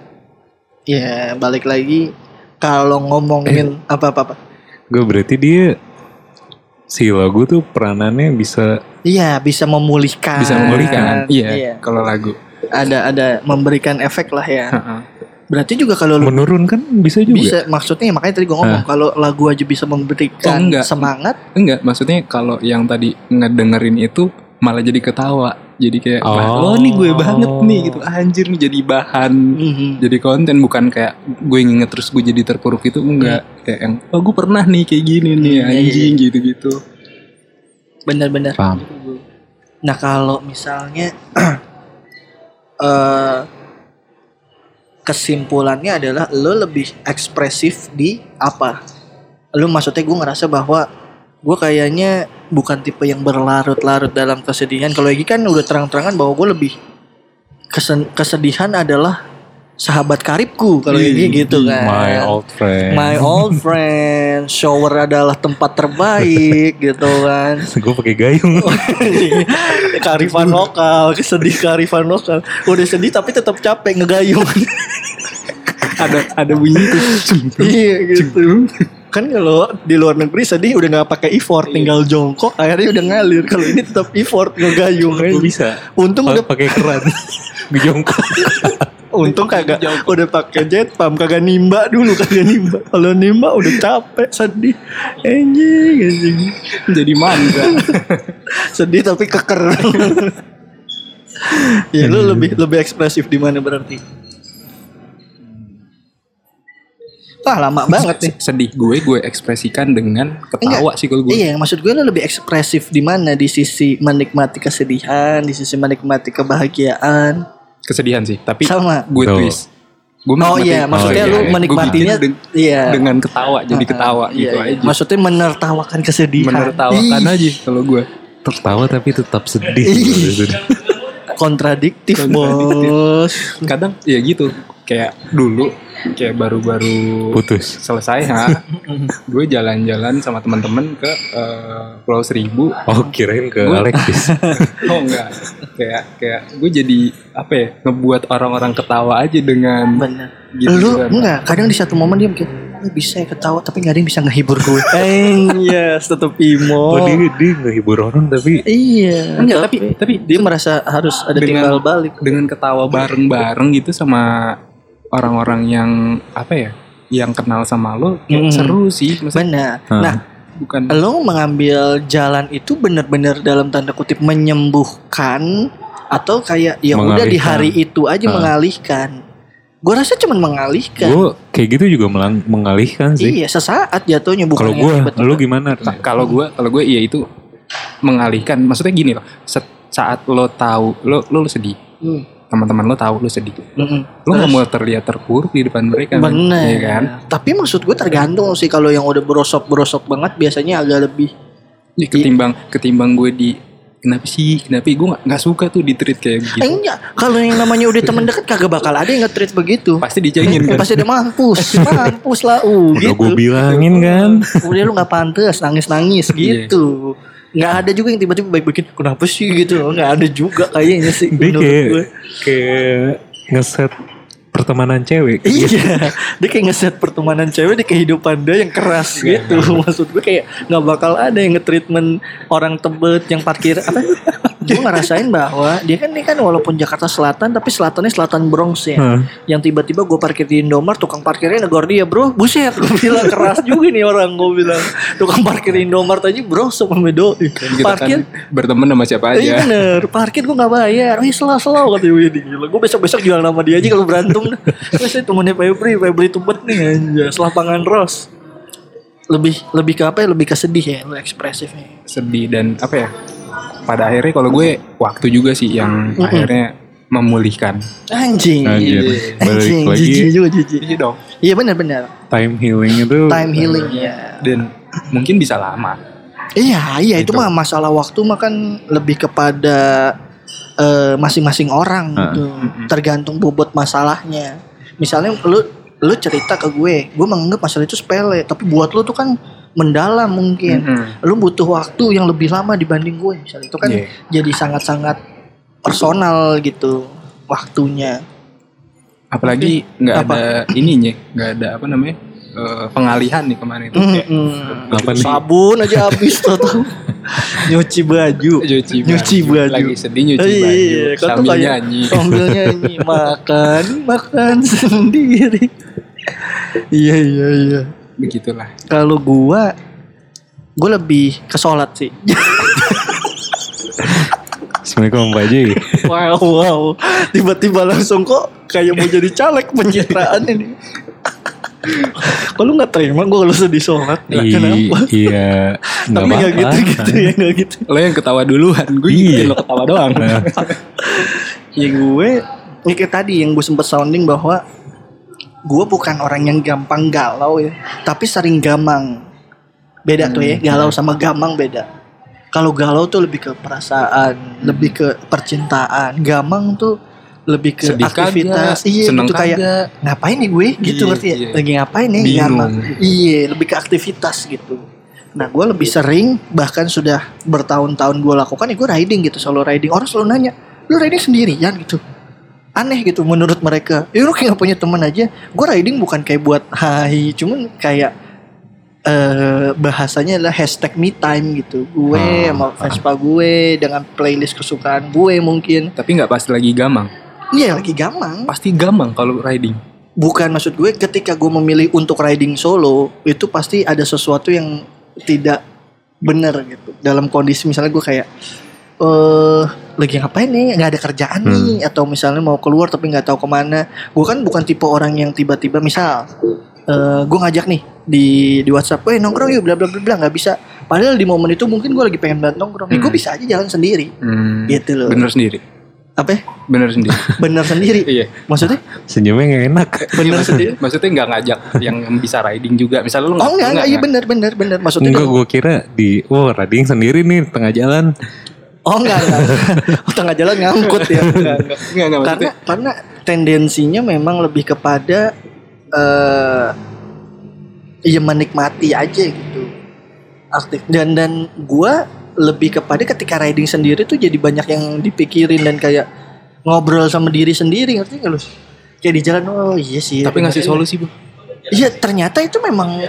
ya balik lagi kalau ngomongin apa-apa apa. Gue berarti dia si lagu tuh peranannya bisa Iya, bisa memulihkan. bisa memulihkan iya kalau lagu Ada ada memberikan efek lah ya. Heeh. Berarti juga kalau lu menurunkan bisa juga. bisa maksudnya makanya tadi gua ngomong kalau lagu aja bisa memberikan Oh, enggak. semangat. Enggak, maksudnya kalau yang tadi ngedengerin itu malah jadi ketawa. Jadi kayak, Oh. oh nih gue banget nih gitu. Anjir nih jadi bahan. Mhm. Jadi konten bukan kayak gue nginget terus gue jadi terpuruk itu enggak. Kayak yang, oh gue pernah nih kayak gini nih iya, anjing gitu-gitu. Benar-benar. Paham. Nah kalau misalnya eh kesimpulannya adalah lo lebih ekspresif di apa? Lo maksudnya gue ngerasa bahwa gue kayaknya bukan tipe yang berlarut-larut dalam kesedihan. Kalau Egi kan udah terang-terangan bahwa gue lebih kesen- kesedihan adalah sahabat karibku kalau Egi gitu kan. My old friend. My old friend, shower adalah tempat terbaik gitu kan. gue pakai gayung. kearifan lokal, kesedih kearifan lokal. Udah sedih tapi tetap capek ngegayung. ada ada bunyi tuh. iya gitu. Kan kalau di luar negeri sedih udah nggak pakai effort, tinggal jongkok, akhirnya udah ngalir. Kalau ini tetap effort ngegayung. Gue bisa. Untung udah pakai keran. Ngejongkok. untung kagak udah pakai jet pump kagak nimba dulu kagak nimba. Kalau nimba udah capek sedih. Anjing anjing. jadi mangga. sedih tapi keker. ya lu lebih lebih ekspresif di mana berarti? Wah lama banget nih. Sedih gue gue ekspresikan dengan ketawa sih kalau gue. Iya, maksud gue lu lebih ekspresif di mana di sisi menikmati kesedihan, di sisi menikmati kebahagiaan. Kesedihan sih, tapi Sama. gue Tuh. twist. Gue Oh iya, maksudnya Oh, lu iya, iya. menikmatinya deng- iya. dengan ketawa jadi ketawa Iya, gitu iya. aja. Maksudnya menertawakan kesedihan. Menertawakan Ih, aja kalau gue. Tertawa tapi tetap sedih. Ih. Kontradiktif, bos. Kadang ya gitu, kayak dulu kayak baru-baru Putus. selesai ha, gue jalan-jalan sama teman-teman ke eh, Pulau Seribu. Oh kirain ke Gua- Alexis. Oh enggak, kayak kayak gue jadi apa ya ngebuat orang-orang ketawa aja dengan Bener. gitu lu kan. enggak, kadang di satu momen dia "Lu bisa ya ketawa tapi gak ada yang bisa ngehibur gue. Eh, yes, tetap imo. Oh, dia, dia ngehibur orang tapi Iya. Enggak, tapi tapi dia merasa harus ada Dengan- timbal balik. dengan ketawa bareng-bareng gitu sama orang-orang yang apa ya yang kenal sama lo kayak seru sih maksudnya Benar. Hmm. Nah, bukan lo mengambil jalan itu benar-benar dalam tanda kutip menyembuhkan atau kayak ya udah di hari itu aja Ah. mengalihkan. Gue rasa cuman mengalihkan. gue kayak gitu juga melang- mengalihkan sih. Iya, sesaat jatuhnya bukan Kalau gue, lu gimana? Ka- kalau gue kalau gue iya itu mengalihkan maksudnya gini loh saat lo tahu lo lo, lo sedih Hmm. Teman-teman lo tahu lo sedih Mm-mm. lo nggak mau terlihat terpuruk di depan mereka men. Bener. Iya kan Tapi maksud gue tergantung sih kalau yang udah berosok-berosok banget biasanya agak lebih Ya, ketimbang ketimbang gue di kenapa sih kenapa gue nggak nggak suka tuh di treat kayak Eh, gitu enggak, kalau yang namanya udah teman dekat kagak bakal ada yang nge-treat begitu. pasti dicengin kan Pasti dia mampus, mampus lah, uh, Udah gitu. gue bilangin kan. Udah lu nggak pantas nangis-nangis Iya. gitu. Nggak ada juga yang tiba-tiba baik-baikin kenapa sih gitu. Nggak ada juga kayaknya sih Dia kayak gue. kayak ngeset pertemanan cewek. Iya, dia kayak ngeset pertemanan cewek di kehidupan dia yang keras gitu. Maksud gue kayak nggak bakal ada yang nge-treatment orang tebet yang parkir apa? gue ngerasain bahwa dia kan ini kan walaupun Jakarta Selatan tapi selatannya selatan Bronx ya. Hah. Yang tiba-tiba gue parkir di Indomaret tukang parkirnya negor dia bro, buset gue bilang keras juga nih orang gue bilang tukang parkir Indomaret aja bro sama medo Kita parkir kan berteman sama siapa Iya aja. bener, parkir gue gak bayar Wih slow slow kata gue gila Gue besok-besok jual nama dia aja kalau berantem dah. Terus saya temennya Febri, Febri Tubet nih aja Selapangan Ros Lebih lebih ke apa ya, lebih ke sedih ya Lu ekspresifnya Sedih dan apa ya? Pada akhirnya kalau gue waktu juga sih yang Mm-mm. akhirnya memulihkan. Anjing Anjir. Balik Anjing, lagi jijik juga jijik Iya dong. Iya bener-bener time healing itu Time healing ya Dan mungkin bisa lama. Iya, iya itu Itu. mah masalah waktu mah kan lebih kepada eh, masing-masing orang Ah. gitu. Tergantung bobot masalahnya. Misalnya lu lu cerita ke gue, gue menganggap masalah itu sepele, tapi buat lu tuh kan mendalam mungkin. Mm-mm. Lu butuh waktu yang lebih lama dibanding gue. Misalnya itu kan Iya. jadi sangat-sangat personal gitu waktunya. Apalagi nggak Apa? ada ininya, nggak ada apa namanya eh, pengalihan nih kemarin itu. Kayak Mm-mm. Apa nih? Sabun aja habis tuh. Nyuci baju. Nyuci baju. Nyuci baju. Lagi sedih nyuci Iya, baju. tuh Sambil kayak nyanyi. Sambil nyanyi makan, makan sendiri. Iya iya iya. Begitulah. Kalau gua gua lebih ke sholat sih. Assalamualaikum Pak Haji. wow wow. Tiba-tiba langsung kok kayak mau jadi caleg pencitraan ini. Kalau nggak terima gua kalau sedih sholat. Nah, I- kenapa? iya, Tapi nggak apa-apa. gitu-gitu ya nggak gitu. Lo yang ketawa duluan, gue Iya. lo ketawa doang. Ya gue ya kayak tadi yang gue sempet sounding bahwa gue bukan orang yang gampang galau ya, tapi sering gamang. Beda tuh ya, galau sama gamang beda. Kalau galau tuh lebih ke perasaan, lebih ke percintaan. Gamang tuh lebih ke Sedih aktivitas. kagak, iya, seneng gitu kayak ngapain nih gue gitu Iya, ngerti ya? iya. Lagi ngapain nih? Bingung. Gamang. Iya, lebih ke aktivitas gitu. Nah, gue lebih sering bahkan sudah bertahun-tahun gue lakukan ya gue riding gitu, solo riding. Orang selalu nanya, lu riding sendirian gitu? Aneh gitu menurut mereka. Ya lu kayak punya teman aja. Gue riding bukan kayak buat hai, cuman kayak eh bahasanya adalah hashtag me time gitu. Gue Ah, sama Vespa gue dengan playlist kesukaan gue mungkin. Tapi nggak pasti lagi gamang. Iya lagi gamang. Pasti gamang kalau riding. Bukan maksud gue ketika gue memilih untuk riding solo itu pasti ada sesuatu yang tidak benar gitu dalam kondisi misalnya gue kayak eh lagi ngapain nih nggak ada kerjaan nih atau misalnya mau keluar tapi nggak tahu ke mana gue kan bukan tipe orang yang tiba-tiba misal eh gue ngajak nih di di WhatsApp, eh nongkrong yuk bla bla bla bla nggak bisa. Padahal di momen itu mungkin gue lagi pengen banget nongkrong, gue Hmm. bisa aja jalan sendiri, Hmm, gitu loh. Bener sendiri. Apa? ya? Bener sendiri. Bener sendiri. iya. Maksudnya? Senyumnya nggak enak. Bener sendiri. Maksudnya nggak ngajak yang bisa riding juga. Misalnya lu Oh enggak, enggak, iya bener bener bener. Maksudnya Enggak, gue kira di, oh riding sendiri nih tengah jalan. Oh enggak, enggak. Oh, tengah jalan ngangkut ya. Enggak, enggak. Enggak, enggak, Karena karena tendensinya memang lebih kepada eh ya menikmati aja gitu. Aktif dan dan gua lebih kepada ketika riding sendiri tuh jadi banyak yang dipikirin dan kayak ngobrol sama diri sendiri ngerti gak lu? Kayak di jalan oh iya sih. Tapi ngasih ini. solusi, Bu. Iya ternyata itu memang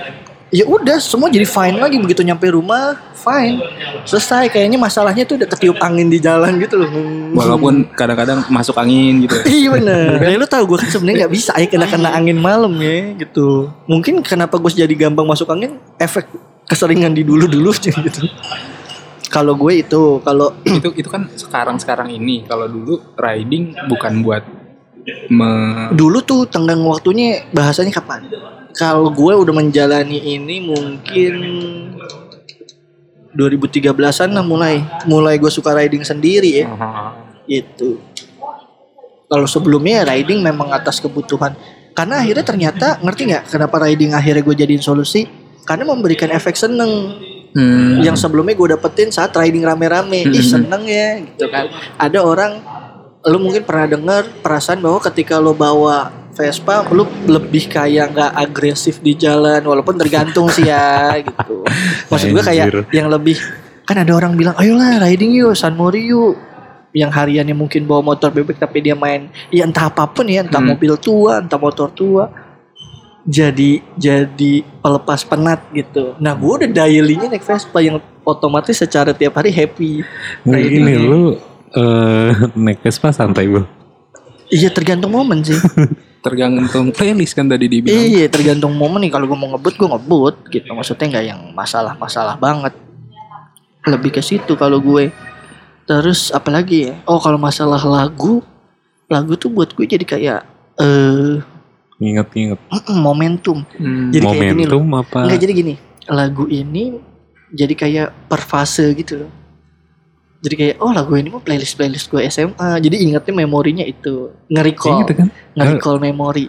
ya udah semua jadi fine lagi begitu nyampe rumah fine selesai kayaknya masalahnya tuh udah ketiup angin di jalan gitu loh Walaupun kadang-kadang masuk angin gitu. iya bener ya lu tau gue kan sebenarnya nggak bisa ya kena kena angin malam ya gitu mungkin kenapa gue jadi gampang masuk angin efek keseringan di dulu dulu gitu kalau gue itu kalau itu itu kan sekarang-sekarang ini. Kalau dulu riding bukan buat me dulu tuh tenggang waktunya bahasanya kapan? Kalau gue udah menjalani ini mungkin 2013an lah mulai. Mulai gue suka riding sendiri ya. Itu kalau sebelumnya ya riding memang atas kebutuhan. Karena akhirnya ternyata ngerti nggak kenapa riding akhirnya gue jadiin solusi? Karena memberikan efek seneng Hmm. yang sebelumnya gue dapetin saat riding rame-rame ih Hmm. seneng ya gitu kan ada orang lu mungkin pernah dengar perasaan bahwa ketika lo bawa Vespa lu lebih kayak nggak agresif di jalan walaupun tergantung sih ya gitu maksud gue kayak yang lebih kan ada orang bilang ayolah riding yuk San Mori yuk yang hariannya mungkin bawa motor bebek tapi dia main ya entah apa pun ya entah Hmm. mobil tua entah motor tua jadi jadi pelepas penat gitu. Nah gue udah dailynya naik Vespa yang otomatis secara tiap hari happy. Nah, Kayak gini gitu. lu eh naik Vespa santai bro. iya tergantung momen sih. Tergantung playlist kan tadi dibilang. iya tergantung momen nih. Kalau gue mau ngebut gue ngebut gitu. Maksudnya nggak yang masalah-masalah banget. Lebih ke situ kalau gue. Terus apalagi ya? Oh kalau masalah lagu lagu tuh buat gue jadi kayak eh Ingat-ingat momentum Hmm. Jadi kayak gini loh. momentum apa? Enggak jadi gini, lagu ini jadi kayak per fase gitu loh. Jadi kayak oh lagu ini mah playlist playlist gue SMA. Jadi ingatnya memorinya itu nge-recall, gitu kan? nge-recall memori.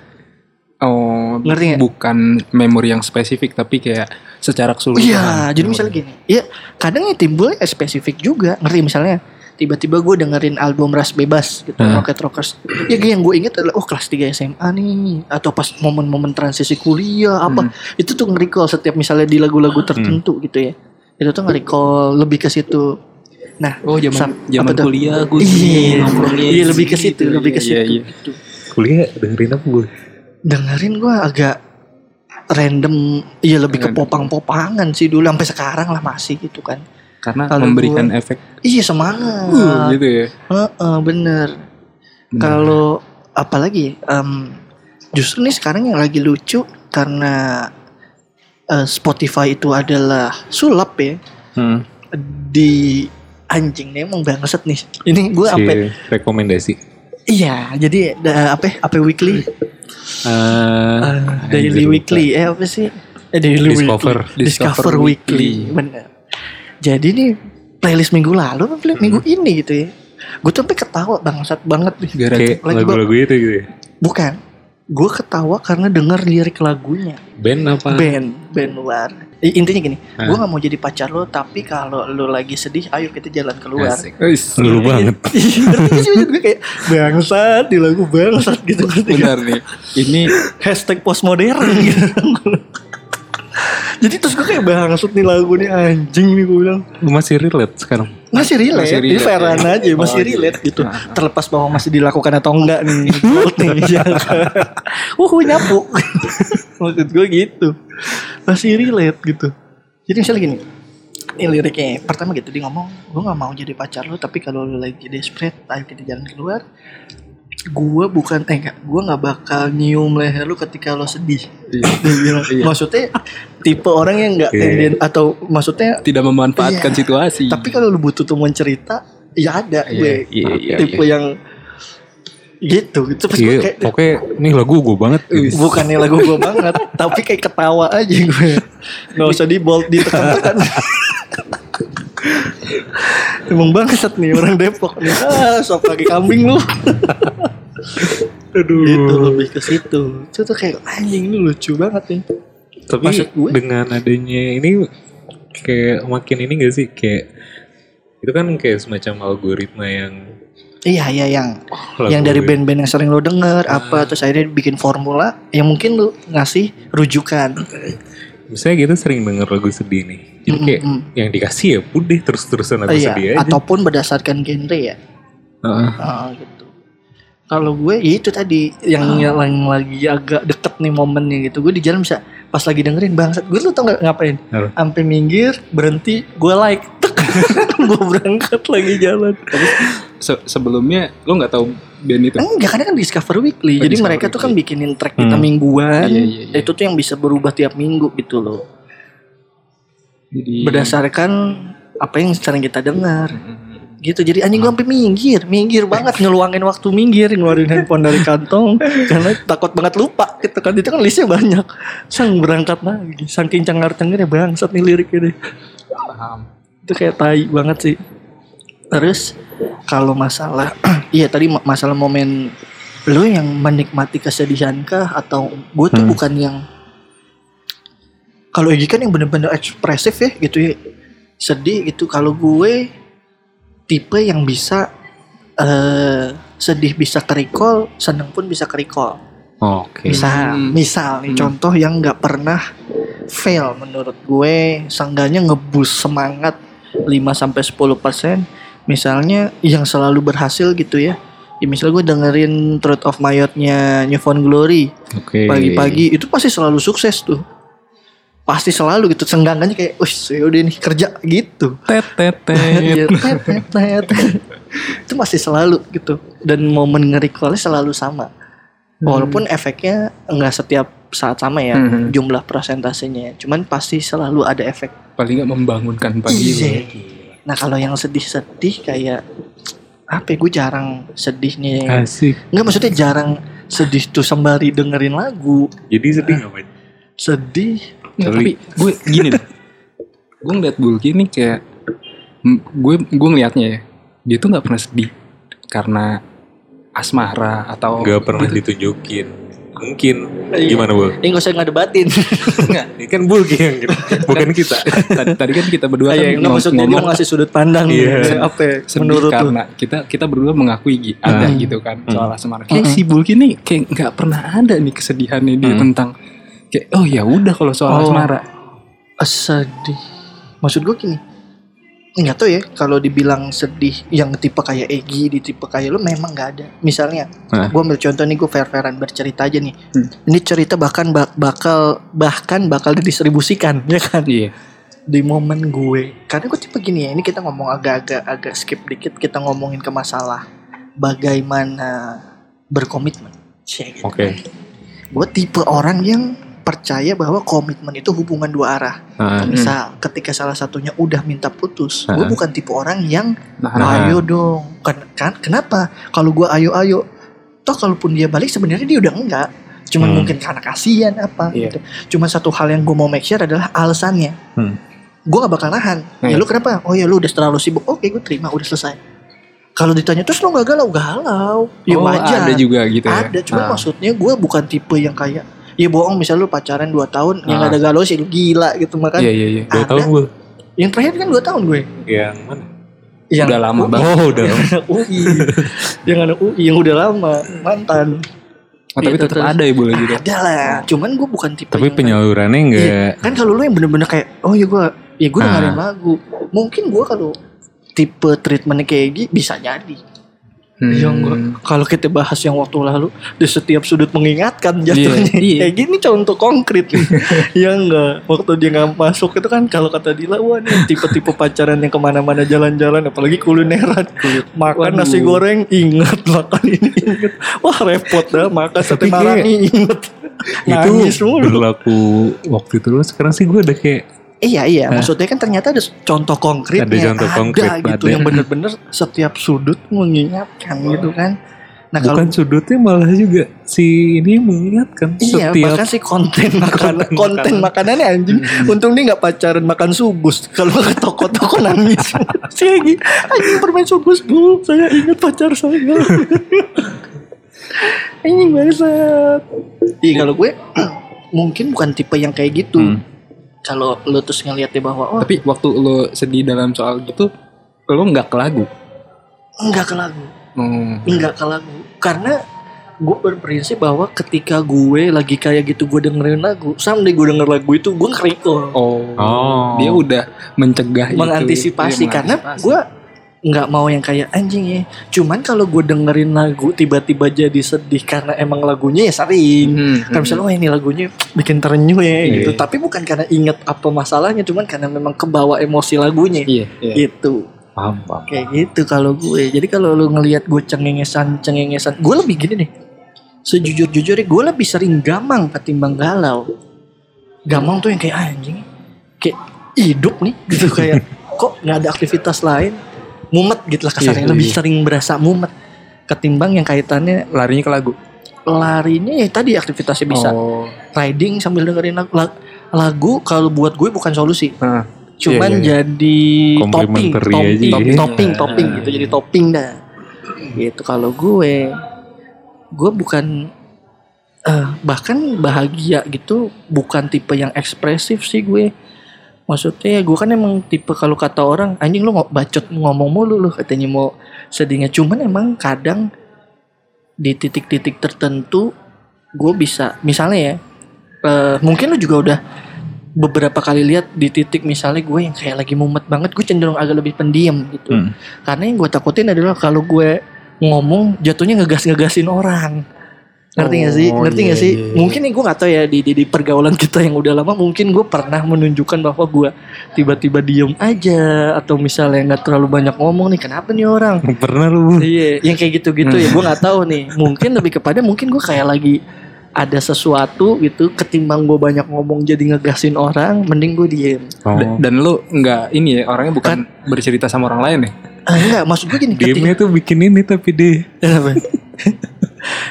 Oh, Ngerti nggak? bukan memori yang spesifik tapi kayak secara keseluruhan. Iya, jadi misalnya gini, ya kadang ya timbulnya spesifik juga. Ngerti misalnya tiba-tiba gue dengerin album Ras Bebas gitu, Hmm. Rocket Rockers. Ya yang gue inget adalah oh kelas 3 SMA nih atau pas momen-momen transisi kuliah apa Hmm. itu tuh nge-recall setiap misalnya di lagu-lagu tertentu gitu ya. Itu tuh nge-recall lebih ke situ. Nah, Oh, zaman Sam- zaman apa tuh? kuliah gue Iya, iya lebih ke gitu. situ, lebih ke Iya, situ. iya. gitu. Kuliah dengerin apa gue? Dengerin gue agak random, iya lebih ke popang-popangan sih dulu sampai sekarang lah masih gitu kan. Karena Kalau memberikan gua- efek Iya semangat. uh, gitu ya. Heeh, bener. Benar. Kalau apalagi em, justru nih sekarang yang lagi lucu karena eh, Spotify itu adalah sulap ya Hmm. di anjing nih emang banget nih. Ini gue Si apa? rekomendasi. Iya, jadi apa? Apa weekly? Eh, Eh, daily weekly. Eh apa sih? Eh, daily Discover. weekly. Discover, Discover weekly. Weekly. Bener. Jadi nih playlist minggu lalu apa playlist minggu ini gitu ya. Gue tuh sampai ketawa bangsat banget nih. Gara- lagu-lagu itu gitu ya. Bukan. Gue ketawa karena denger lirik lagunya. Band apa? Band, band luar. Intinya gini, Hah? gue gak mau jadi pacar lo, tapi kalau lo lagi sedih, ayo kita jalan keluar. Lu banget. Gak sih maksud gue kayak bangsat di lagu bangsat gitu. Benar nih. Ini Hashtag postmodern gitu. Jadi terus gue kayak bangsat nih lagu nih anjing nih gue bilang. Masih relate sekarang. Masih relate, Masih ini relate, fairan ya. aja, masih Oh, iya. relate gitu. Nah. Terlepas bahwa masih dilakukan atau enggak nih. Gold nih. ya kan? Wuhu nyapu. Maksud gue gitu. Masih relate gitu. Jadi misalnya gini. Ini liriknya pertama gitu dia ngomong gue nggak mau jadi pacar lo tapi kalau lo lagi desperate ayo kita jalan keluar gue bukan eh enggak gue nggak bakal nyium leher lu ketika lo sedih Iya. Bilang. maksudnya tipe orang yang nggak Iya. atau maksudnya tidak memanfaatkan Iya. situasi. tapi kalau lu butuh teman cerita, ya ada Iya, gue. iya, iya, tipe yang gitu. Itu pas gue Iya, kayak pokoknya nih lagu gue banget. gitu. bukannya lagu gue banget, tapi kayak ketawa aja gue. Gak usah di bold ditekan-tekan. Emang bangsat nih orang Depok nih. Ah, sok lagi kambing lu. Aduh. Gitu lebih ke situ. Itu tuh kayak anjing ini lucu banget nih. Tapi Maksud gue- dengan adanya ini kayak makin ini gak sih kayak itu kan kayak semacam algoritma yang Iya iya yang lagu yang dari ya. band-band yang sering lo denger apa terus akhirnya bikin formula yang mungkin lo ngasih rujukan. Misalnya kita sering denger lagu sedih nih. Jadi Mm, kayak mm, mm. yang dikasih ya udah terus-terusan lagu iya, sedih aja. ataupun berdasarkan genre ya. Heeh. Ah, gitu. Kalau gue ya itu tadi yang, yang lagi agak deket nih momennya gitu. Gue di jalan bisa pas lagi dengerin bangsat. Gue lu tau gak ngapain? Apa? Sampai minggir, berhenti, gue like. Tek. gue berangkat lagi jalan. Se- sebelumnya lo nggak tahu band itu. Enggak, karena kan Discover Weekly. Oh, Jadi Discover mereka tuh kan Weekly. bikinin track kita Hmm. mingguan. Iya, iya, iya. Itu tuh yang bisa berubah tiap minggu gitu loh. Jadi Berdasarkan apa yang sering kita dengar. Mm, gitu. Jadi anjing gue sampai minggir. Minggir banget. Ngeluangin waktu minggir. Ngeluarin handphone dari kantong. Karena takut banget lupa gitu kan. Itu kan listnya banyak. Sang berangkat lagi. Saking cengar cengirnya bangsat nih liriknya deh paham. itu kayak tai banget sih. Terus kalau masalah iya tadi ma- masalah momen lu yang menikmati kesedihan kah? Atau gue tuh Hmm. bukan yang kalau Egi kan yang bener-bener ekspresif ya gitu ya sedih gitu kalau gue tipe yang bisa eh sedih bisa ke recall seneng pun bisa ke recall Oh, Oke. misal Hmm. misal nih Hmm. contoh yang nggak pernah fail menurut gue seenggaknya ngebus semangat 5 sampai 10 persen misalnya yang selalu berhasil gitu ya ya misalnya gue dengerin Truth of Mayotnya New Found Glory Oke. pagi-pagi itu pasti selalu sukses tuh pasti selalu gitu senggangannya kayak wih udah nih kerja gitu. Tet tet Iya, itu masih selalu gitu. Dan momen nge-recallnya selalu sama. Walaupun efeknya nggak setiap saat sama ya Hmm. jumlah prosentasenya cuman pasti selalu ada efek. Paling nggak membangunkan pagi Iya. lo. nah kalau yang sedih-sedih kayak apa ya gue jarang sedih nih Asik. nggak maksudnya jarang sedih tuh sembari dengerin lagu. Jadi sedih ngapain? sedih Nggak, tapi gue gini deh gue ngeliat Bulky nih kayak gue gue ngeliatnya ya dia tuh nggak pernah sedih karena asmara atau Gak pernah gitu. ditunjukin. Mungkin. Iya. Gimana Bul? ini gak usah ngadebatin Ini kan Bulky yang gitu. Bukan kita. tadi, tadi kan kita berdua kan Iya, nggak maksudnya dia ngomong mau ngasih sudut pandang Iya. apa ya, menurut karena kita kita berdua mengakui ada Hmm. gitu kan soal asmara. Kayak si Bulky nih kayak nggak pernah ada nih kesedihannya dia Hmm. tentang kayak oh ya udah kalau soal Oh. asmara. Sedih maksud gue gini nggak tahu ya kalau dibilang sedih yang tipe kayak Egi di tipe kayak lu memang nggak ada misalnya Hah? gue ambil contoh nih gue fair fairan bercerita aja nih Hmm. ini cerita bahkan bak- bakal bahkan bakal didistribusikan ya kan Iya. di momen gue karena gue tipe gini ya ini kita ngomong agak-agak agak skip dikit kita ngomongin ke masalah bagaimana berkomitmen gitu. Oke. gue tipe orang yang percaya bahwa komitmen itu hubungan dua arah Nah, misal ketika salah satunya udah minta putus gue Ah. bukan tipe orang yang Nah, Nah. ayo dong kan, kan kenapa kalau gue ayo ayo toh kalaupun dia balik sebenarnya dia udah enggak cuman Hmm. mungkin karena kasihan apa Iya. gitu cuman satu hal yang gue mau make sure adalah alasannya Hmm. gue gak bakal nahan ya Iya. lu kenapa oh ya lu udah terlalu sibuk oke gue terima udah selesai kalau ditanya terus lu gak galau galau ya oh, wajar ada juga gitu ya. ada cuma Ah. maksudnya gue bukan tipe yang kayak ya bohong misal lu pacaran 2 tahun yang Ah. gak ada galau sih lu gila gitu makan Iya iya iya. dua ada. tahun Bul. yang terakhir kan 2 tahun gue Yang mana? yang Udah lama UI. banget. Oh udah. anak UI yang anak UI yang udah lama mantan Oh, tapi Gitu, tetap ada ya boleh gitu. ada lah cuman gue bukan tipe Tapi yang- penyalurannya Iya, enggak. kan kalau lu yang bener-bener kayak oh ya gue ya gue Ah. dengerin lagu mungkin gue kalau tipe treatmentnya kayak gini bisa jadi Hmm. Ya enggak. Kalau kita bahas yang waktu lalu di setiap sudut mengingatkan jatuhnya. Iya, iya. Kayak gini contoh konkret. ya enggak. Waktu dia nggak masuk itu kan kalau kata Dila wah nih tipe-tipe pacaran yang ke mana-mana jalan-jalan apalagi kulineran. Makan Waduh. nasi goreng inget makan ini inget. Wah repot dah makan sate marangi inget. Itu berlaku waktu itu. Sekarang sih gue udah kayak Iya iya, maksudnya kan ternyata ada contoh konkretnya, Ada contoh konkret, gitu ada. yang bener-bener setiap sudut mengingatkan gitu kan. Nah kalau bukan sudutnya malah juga si ini mengingatkan Iya, setiap bahkan sih konten makanan konten makanannya anjing. Untung dia nggak pacaran makan subus. Kalau ke toko-toko nangis. si Egi, anjing permen subus bu, saya ingat pacar saya. anjing bangsat. Iya kalau gue mungkin bukan tipe yang kayak gitu. Hmm. Kalau lo terus ngeliatnya bahwa oh Tapi waktu lo sedih dalam soal gitu, lo nggak ke lagu. enggak ke lagu, Hmm. enggak ke lagu. Karena gue berprinsip bahwa ketika gue lagi kayak gitu gue dengerin lagu, someday gue denger lagu itu gue nge-recall. Oh. Oh. Dia udah mencegah itu. mengantisipasi Iya, karena mengantisipasi. gue nggak mau yang kayak anjing ya. Cuman kalau gue dengerin lagu tiba-tiba jadi sedih karena emang lagunya ya sering Hmm, kan misalnya wah ini lagunya bikin terenyuh ya Iya. gitu. tapi bukan karena inget apa masalahnya cuman karena memang kebawa emosi lagunya. Iya, iya. gitu. Paham paham. Kayak gitu kalau gue. Jadi kalau lu ngelihat gue cengengesan cengengesan gue lebih gini nih sejujur-jujurnya gue lebih sering gamang ketimbang galau. Gamang tuh yang kayak "Ah, anjing kayak hidup nih. Gitu kayak kok nggak ada aktivitas lain mumet gitu lah kasarnya Iya, lebih iya. sering berasa mumet ketimbang yang kaitannya Larinya ke lagu. larinya ya tadi aktivitasnya bisa Oh. riding sambil dengerin lagu, lag- lagu kalau buat gue bukan solusi Nah, cuman Iya, iya, jadi topping topping aja topping ya. topping, Iya. topping gitu jadi topping dah gitu kalau gue gue bukan eh, bahkan bahagia gitu bukan tipe yang ekspresif sih gue maksudnya gue kan emang tipe kalau kata orang anjing lu mau bacot ngomong mulu lu katanya mau sedihnya. Cuman emang kadang di titik-titik tertentu gue bisa misalnya ya eh, mungkin lu juga udah beberapa kali lihat di titik misalnya gue yang kayak lagi mumet banget gue cenderung agak lebih pendiam gitu. Hmm. karena yang gue takutin adalah kalau gue ngomong jatuhnya ngegas-ngegasin orang ngerti gak sih Oh, ngerti iya, gak sih iya, iya. mungkin nih gue gak tahu ya di, di, di pergaulan kita yang udah lama mungkin gue pernah menunjukkan bahwa gue tiba-tiba diem aja atau misalnya nggak terlalu banyak ngomong nih kenapa nih orang Pernah lu. Iya, yang kayak gitu-gitu ya. Gue nggak tahu nih. Mungkin lebih kepada mungkin gue kayak lagi ada sesuatu gitu. Ketimbang gue banyak ngomong jadi ngegasin orang, mending gue diem. Oh. Da- Dan lu nggak ini ya orangnya bukan bercerita sama orang lain ya? Ah, enggak, maksud gue gini. ketika- Game-nya tuh bikin ini tapi deh.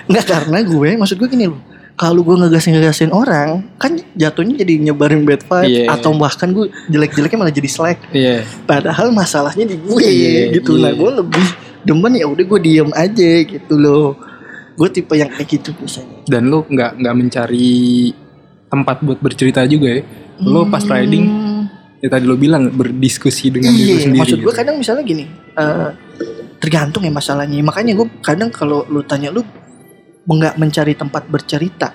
Enggak karena gue, maksud gue gini loh. Kalau gue ngegasin-ngegasin orang, kan jatuhnya jadi nyebarin bad vibe Iya. atau bahkan gue jelek-jeleknya malah jadi slack. Iya. Padahal masalahnya di gue Iya, gitu. iya. Nah, gue lebih demen ya udah gue diem aja gitu loh. Gue tipe yang kayak gitu biasanya. Dan lu nggak nggak mencari tempat buat bercerita juga ya? Lu pas riding Hmm, ya tadi lu bilang berdiskusi dengan diri lu Iya, sendiri. maksud gue gitu. kadang misalnya gini, eh, tergantung ya masalahnya. Makanya gue kadang kalau lu tanya lu nggak mencari tempat bercerita,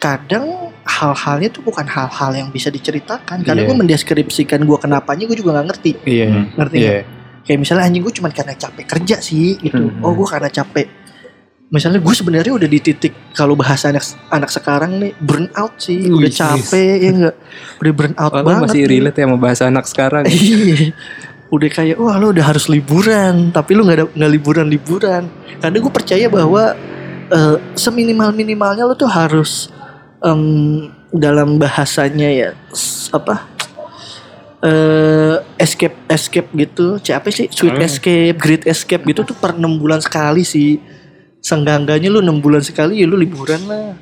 kadang hal-halnya tuh bukan hal-hal yang bisa diceritakan. Karena Iya. gue mendeskripsikan gue kenapanya gue juga nggak ngerti. Iya. Hmm. Ngerti Iya. nggak? Kayak misalnya anjing gue cuma karena capek kerja sih gitu. Hmm. Oh gue karena capek. Misalnya gue sebenarnya udah di titik kalau bahasa anak anak sekarang nih burn out sih, udah capek ya enggak, udah burn out Oh, lu banget. masih nih. relate ya sama bahasa anak sekarang. Udah kayak wah lu udah harus liburan, tapi lu nggak ada nggak liburan liburan. Karena gue percaya bahwa eh, seminimal minimalnya lu tuh harus em, dalam bahasanya ya apa eh escape escape gitu, siapa sih sweet Hmm. escape, great escape gitu tuh per enam bulan sekali sih. Senggangganya lu enam bulan sekali ya lu liburan lah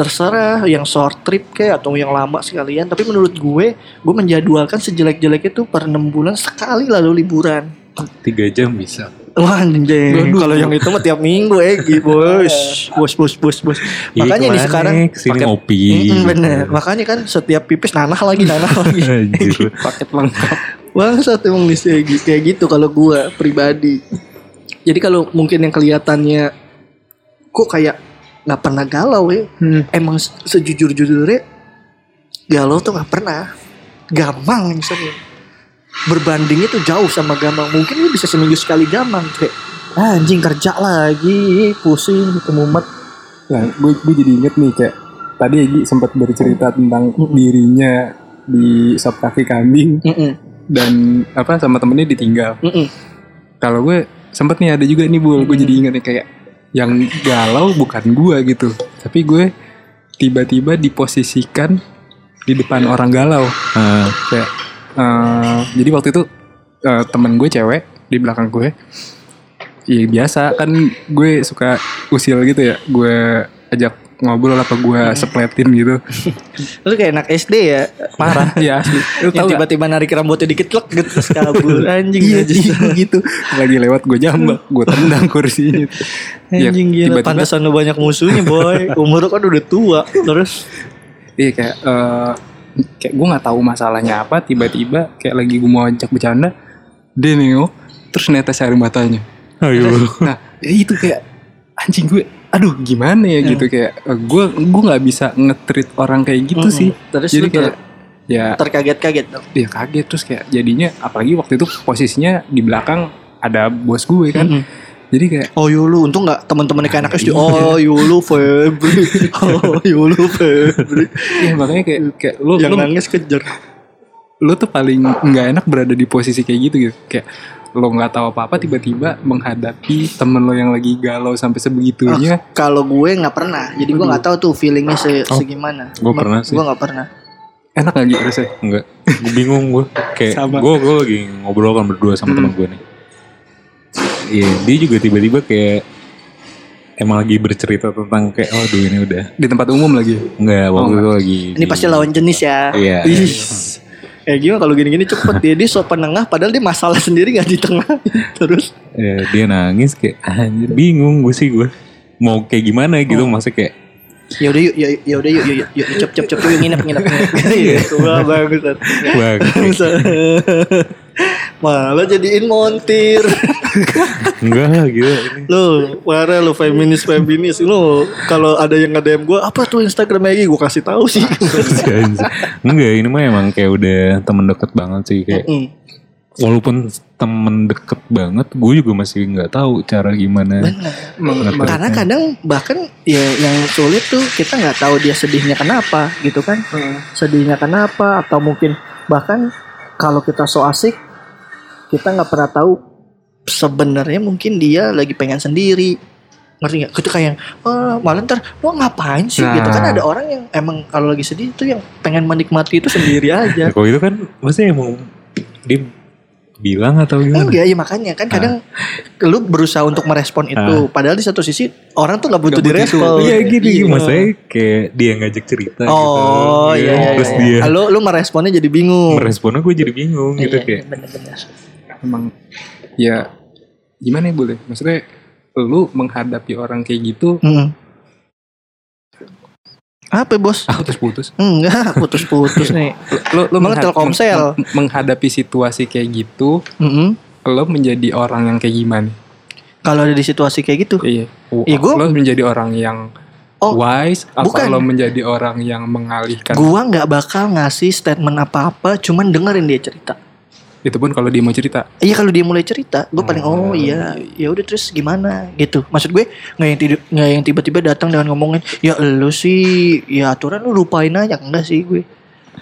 terserah yang short trip kayak atau yang lama sekalian tapi menurut gue gue menjadwalkan sejelek-jeleknya tuh per enam bulan sekali lalu liburan Tiga jam bisa. wah anjing kalau yang itu mah tiap minggu eh gitu, bos bos bos bos bos Iya, makanya nih sekarang pakai- ngopi. Mm-mm, bener makanya kan setiap pipis nanah lagi nanah lagi. Paket lengkap. Bangsat emang nih kayak gitu, kayak gitu kalau gue pribadi. Jadi kalau mungkin yang kelihatannya kok kayak nggak pernah galau ya. Hmm. Emang se- sejujur-jujurnya galau tuh nggak pernah. Gamang misalnya. Berbanding itu jauh sama gamang. Mungkin lu bisa seminggu sekali gamang kayak "Ah, anjing kerja lagi pusing gitu mumet Nah, gue gue jadi inget nih kayak tadi Egi sempat bercerita tentang Mm-mm. dirinya di sop kaki kambing Mm-mm, dan apa sama temennya ditinggal. mm-mm. Kalau gue sempet nih ada juga nih bul, gue Hmm. jadi inget nih kayak yang galau bukan gue gitu, tapi gue tiba-tiba diposisikan di depan orang galau. Ah, Kayak eh, jadi waktu itu eh, temen gue cewek di belakang gue. Iya biasa kan gue suka usil gitu ya, gue ajak ngobrol apa gue Hmm. sepletin gitu. Lu kayak anak SD ya Parah ya asli. Lu gak? tiba-tiba narik rambutnya dikit klek gitu terus kabur anjing Iya najis. iya, gitu. Lagi lewat gue jambak, gue tendang kursinya. Ya, Anjing gila, tiba-tiba- pantesan lu banyak musuhnya boy. Umur lu kan udah tua. Terus Iya kayak eh, kayak gue nggak tahu masalahnya apa tiba-tiba kayak lagi gue mau ajak bercanda dia nengok terus netes air matanya ayo. nah ya itu kayak anjing gue aduh gimana ya gitu kayak eh, gue gue nggak bisa ngetrit orang kayak gitu Mm-mm. sih Terus jadi kayak ya terkaget-kaget dong. ya kaget terus kayak jadinya apalagi waktu itu posisinya di belakang ada bos gue kan Mm-mm. jadi kayak Oh yulu, untung nggak teman-teman kayak anak SD. Iya. Oh yulu Febri, oh yulu Febri. ya makanya kayak kayak lu Yang lu, nangis kejar. lu tuh paling nggak enak berada di posisi kayak gitu gitu kayak lo nggak tahu apa apa tiba-tiba menghadapi temen lo yang lagi galau sampai sebegitunya Kalau gue nggak pernah, jadi gue nggak tahu tuh feelingnya se Oh. segimana. Gua pernah sih. Gue nggak pernah. enak gak gitu rasanya Enggak. Gue bingung gue. Kayak Sama. gue gue lagi ngobrol kan berdua sama Hmm. teman gue nih. Iya, dia juga tiba-tiba kayak emang lagi bercerita tentang kayak oh aduh ini udah di tempat umum lagi enggak waktu Oh, itu lagi Ini di- pasti lawan jenis ya. Iya. Ih. Kayak gimana kalau gini-gini cepet. Dia dia so penengah padahal dia masalah sendiri nggak di tengah. Terus? Ya, dia nangis kayak anjir bingung gue sih gue mau kayak gimana gitu Oh. masa kayak ya udah yuk ya ya udah yuk yuk yuk, yuk cep cep cep yuk nginep nginep nginep. Gitu wah bagus Bangsat. Malah jadiin montir. Enggak lah gila ini. Lo, parah lo feminis feminis lo. Kalau ada yang nge-DM gue, apa tuh Instagram Egi? Gue kasih tahu sih. Enggak ini mah emang kayak udah temen deket banget sih kayak Hmm. walaupun temen deket banget gue juga masih nggak tahu cara gimana Benar. Karena kadang bahkan ya yang sulit tuh kita nggak tahu dia sedihnya kenapa gitu kan. Sedihnya kenapa atau mungkin bahkan kalau kita so asik kita nggak pernah tahu sebenarnya mungkin dia lagi pengen sendiri ngerti nggak? Itu kayak oh, malah ntar lo ngapain sih gitu kan Nah. ada orang yang emang kalau lagi sedih itu yang pengen menikmati itu sendiri aja. Ya, kalau itu kan maksudnya emang dia bilang atau gimana Enggak ya makanya kan kadang lu berusaha untuk merespon itu padahal di satu sisi orang tuh nggak butuh butuh direspon. Iya gini Iya. maksudnya kayak dia ngajak cerita Oh gitu. iya, iya, Terus iya. dia Lu lu meresponnya jadi bingung. meresponnya gue jadi bingung gitu Iya, kayak bener-bener. Emang ya gimana ya boleh? Maksudnya lu menghadapi orang kayak gitu Hmm. Apa bos? putus-putus. Enggak, putus-putus nih. Lu lu menghad- Telkomsel? meng- menghadapi situasi kayak gitu, Mm-mm. lu menjadi orang yang kayak gimana? Kalau ada di situasi kayak gitu, Iya. Iya, gua- Lo menjadi orang yang Oh, wise atau bukan. lo menjadi orang yang mengalihkan? gua nggak bakal ngasih statement apa-apa, cuman dengerin dia cerita. Itu pun kalau dia mau cerita. Iya kalau dia mulai cerita, gue paling oh iya, ya udah terus gimana gitu. Maksud gue nggak yang tidu- nggak yang tiba-tiba datang dengan ngomongin, ya lu sih, ya aturan lu lupain aja enggak sih gue.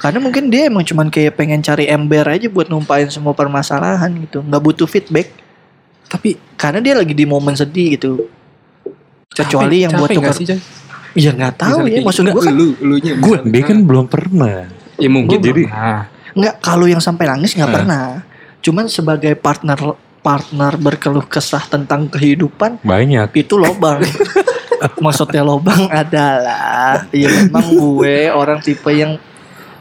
Karena mungkin dia emang cuman kayak pengen cari ember aja buat numpain semua permasalahan gitu, nggak butuh feedback. Tapi karena dia lagi di momen sedih gitu. Kecuali yang buat tukar, sih, ya nggak tahu ya. Maksud gue kan, lu, gue dia kan belum pernah ya mungkin Jadi- pernah. Nggak kalau yang sampai nangis nggak Ah. pernah. Cuman sebagai partner partner berkeluh kesah tentang kehidupan banyak itu lobang. Maksudnya lobang adalah ya memang gue orang tipe yang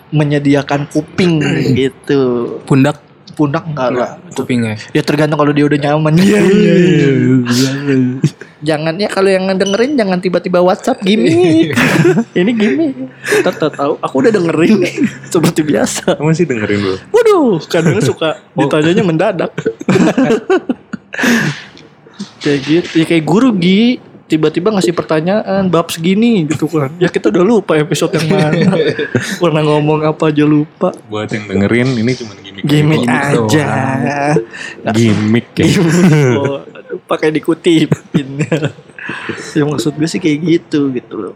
menyediakan kuping gitu. pundak Pundak enggak lah. kupingnya. Ya tergantung kalau dia udah nyaman. Iya Jangan ya kalau yang dengerin jangan tiba-tiba WhatsApp gimmick. Ini gimmick. Ntar tau tahu aku udah dengerin seperti biasa. kamu sih dengerin dulu Waduh, kadang suka ditanyanya mendadak. kayak gitu, ya kayak guru Gi tiba-tiba ngasih pertanyaan bab segini gitu kan. Ya kita udah lupa episode yang mana. Pernah ngomong apa aja lupa. buat yang dengerin ini cuma gimmick Gimmick aja. gimmick ya Gimmick. Oh, aduh, pakai dikutipin. ya maksud gue sih kayak gitu gitu loh.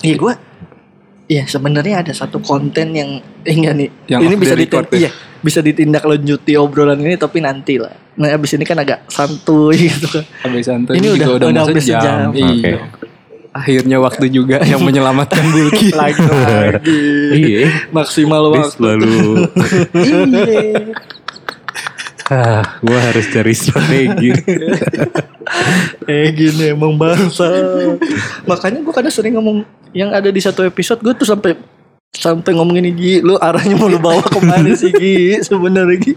Iya gue Iya sebenarnya ada satu konten yang eh, enggak nih. Yang ini bisa the ditin- record ya? iya, bisa ditindaklanjuti obrolan ini tapi nanti lah. Nah, abis ini kan agak santuy gitu kan. Habis santai Ini juga udah- udah, udah hampir sejam. sejam. Iya. Oke. Akhirnya waktu juga yang menyelamatkan Bulky. lagi lagi. iya Maksimal waktu. selalu Iya. ah gue harus cari strategi Eh gini emang bangsa. Makanya gue kadang sering ngomong yang ada di satu episode gue tuh sampai sampai ngomongin ini Gi, lu arahnya mau lu bawa ke mana sih Gi sebenarnya Gi?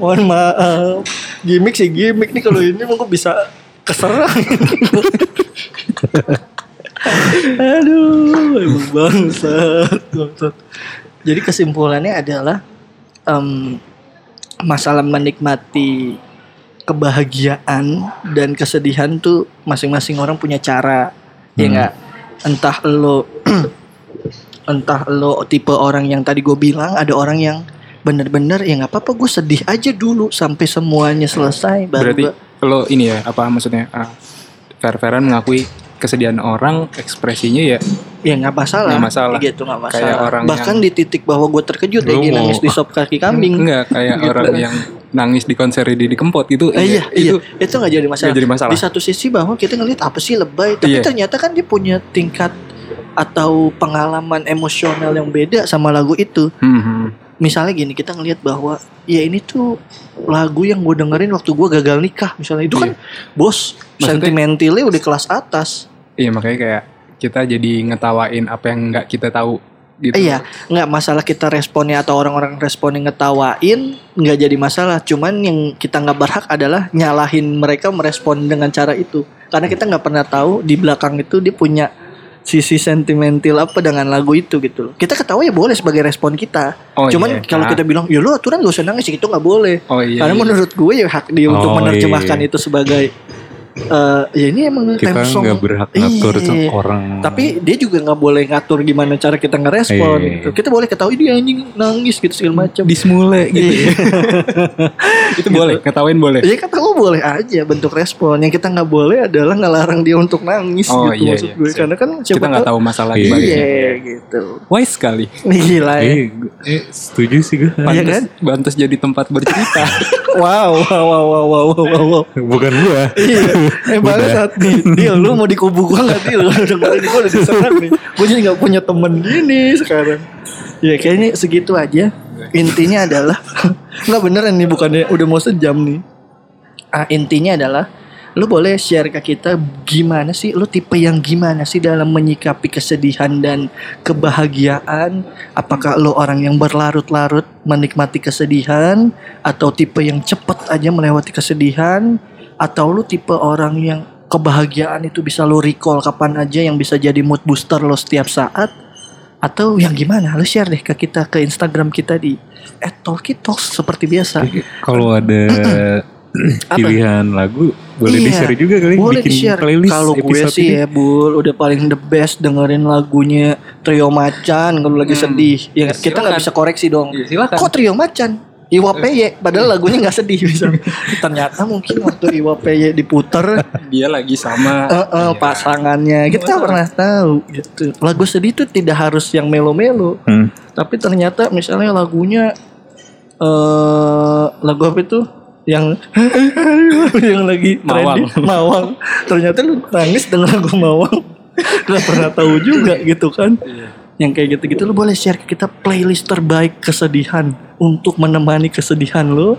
Mohon maaf. Gimik sih gimik nih kalau ini gue bisa keserang. Aduh, emang bangsat, bangsat. Jadi kesimpulannya adalah em, masalah menikmati kebahagiaan dan kesedihan tuh masing-masing orang punya cara ya Hmm. nggak entah lo entah lo tipe orang yang tadi gue bilang ada orang yang bener-bener ya nggak apa-apa gue sedih aja dulu sampai semuanya selesai baru Berarti gua- kalau ini ya apa maksudnya? Ah, Fer-Feran mengakui kesedihan orang ekspresinya ya ya nggak masalah Nggak masalah. gitu nggak masalah Kayak orang bahkan di titik bahwa gue terkejut lagi mau- nangis di sop kaki kambing enggak kayak Gitu. orang yang nangis di konser di Kempot gitu. Eh, iya, itu iya, itu nggak jadi masalah. nggak jadi masalah. Di satu sisi bahwa kita ngeliat apa sih lebay, tapi Iya. ternyata kan dia punya tingkat atau pengalaman emosional yang beda sama lagu itu. Hmm, hmm. Misalnya gini, kita ngelihat bahwa ya ini tuh lagu yang gue dengerin waktu gue gagal nikah, misalnya itu kan bos Maksudnya- sentimentalnya udah kelas atas. Iya makanya kayak kita jadi ngetawain apa yang nggak kita tahu gitu. Iya, nggak masalah kita responnya atau orang-orang responnya ngetawain, nggak jadi masalah. Cuman yang kita nggak berhak adalah nyalahin mereka merespon dengan cara itu, karena kita nggak pernah tahu di belakang itu dia punya sisi sentimental apa dengan lagu itu gitu loh. Kita ketawa ya boleh sebagai respon kita. Oh, Cuman iya. kalau Ah. kita bilang ya lu aturan gak usah nangis itu nggak boleh. Oh, iya, Karena iya. menurut gue ya hak dia untuk Oh, menerjemahkan iya. itu sebagai eh ya ini emang Kita nggak berhak ngatur Iya. orang. Tapi dia juga nggak boleh ngatur gimana cara kita ngerespon Iya. gitu. Kita boleh ketahui dia anjing nangis gitu segala macam. Dismule gitu. Iya. itu boleh, ketawain boleh. Ya kata gue boleh aja bentuk respon. Yang kita nggak boleh adalah ngelarang dia untuk nangis Oh, gitu iya, maksud iya. gue. Karena kan siapa Kita nggak tahu masalah Iya. Iya gitu. Wise sekali. Gila ya. eh, eh, setuju sih gue. Iya Pantes, kan? Pantes jadi tempat bercerita. Wow, wow, wow, wow, wow, wow, wow. Bukan gue. Iya, eh banget nih. Dia lu mau di kubu gua nggak Dil? Dengerin gua udah diserang nih. Gua jadi nggak punya temen gini sekarang. Ya kayaknya segitu aja. Intinya adalah nggak beneran nih bukannya udah mau sejam nih. Ah, intinya adalah lu boleh share ke kita gimana sih lu tipe yang gimana sih dalam menyikapi kesedihan dan kebahagiaan apakah lu orang yang berlarut-larut menikmati kesedihan atau tipe yang cepet aja melewati kesedihan atau lu tipe orang yang kebahagiaan itu bisa lu recall kapan aja yang bisa jadi mood booster lo setiap saat atau yang gimana lu share deh ke kita ke Instagram kita di @talkitalks seperti biasa Kalau ada Apa? pilihan lagu boleh Iya, di-share juga kali boleh bikin di-share. playlist Kalau gue sih ini. ya Bul udah paling the best dengerin lagunya Trio Macan kalau lagi sedih. Ya kita nggak bisa koreksi dong. Silakan. Kok Trio Macan? Iwa PY padahal lagunya nggak sedih bisa. Ternyata mungkin waktu Iwa PY diputer Dia lagi sama eh, eh, pasangannya kita nggak pernah tahu gitu. Lagu sedih itu tidak harus yang melo-melo. Hmm. Tapi ternyata misalnya lagunya eh lagu apa itu yang yang lagi Mawang. trending, mawang. Ternyata lu nangis dengan lagu mawang. Gak pernah tahu juga gitu kan. Yang kayak gitu-gitu lu boleh share ke kita playlist terbaik kesedihan untuk menemani kesedihan lu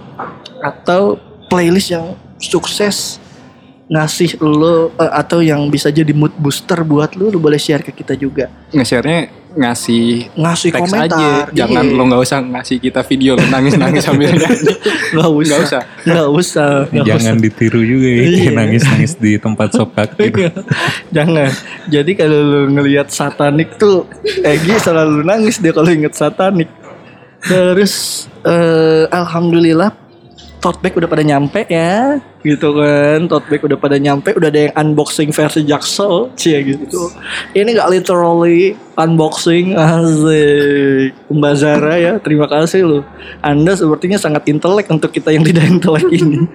atau playlist yang sukses ngasih lo eh, atau yang bisa jadi mood booster buat lu lu boleh share ke kita juga. Nge-share-nya ngasih ngasih teks komentar aja. Jangan Iya. lo nggak usah ngasih kita video lo nangis-nangis sambil nyanyi. nggak usah Nggak usah. nggak usah Jangan ditiru juga ya Iya. nangis-nangis di tempat sop kaki. usah. jangan jadi kalau lu ngelihat satanik tuh Egi selalu nangis dia kalau inget satanik terus eh, alhamdulillah tote bag udah pada nyampe ya. Gitu kan tote bag udah pada nyampe udah ada yang unboxing versi jaksel. Cie gitu. Ini gak literally unboxing asik. Mbak Zara ya terima kasih loh. Anda sepertinya sangat intelek untuk kita yang tidak intelek ini.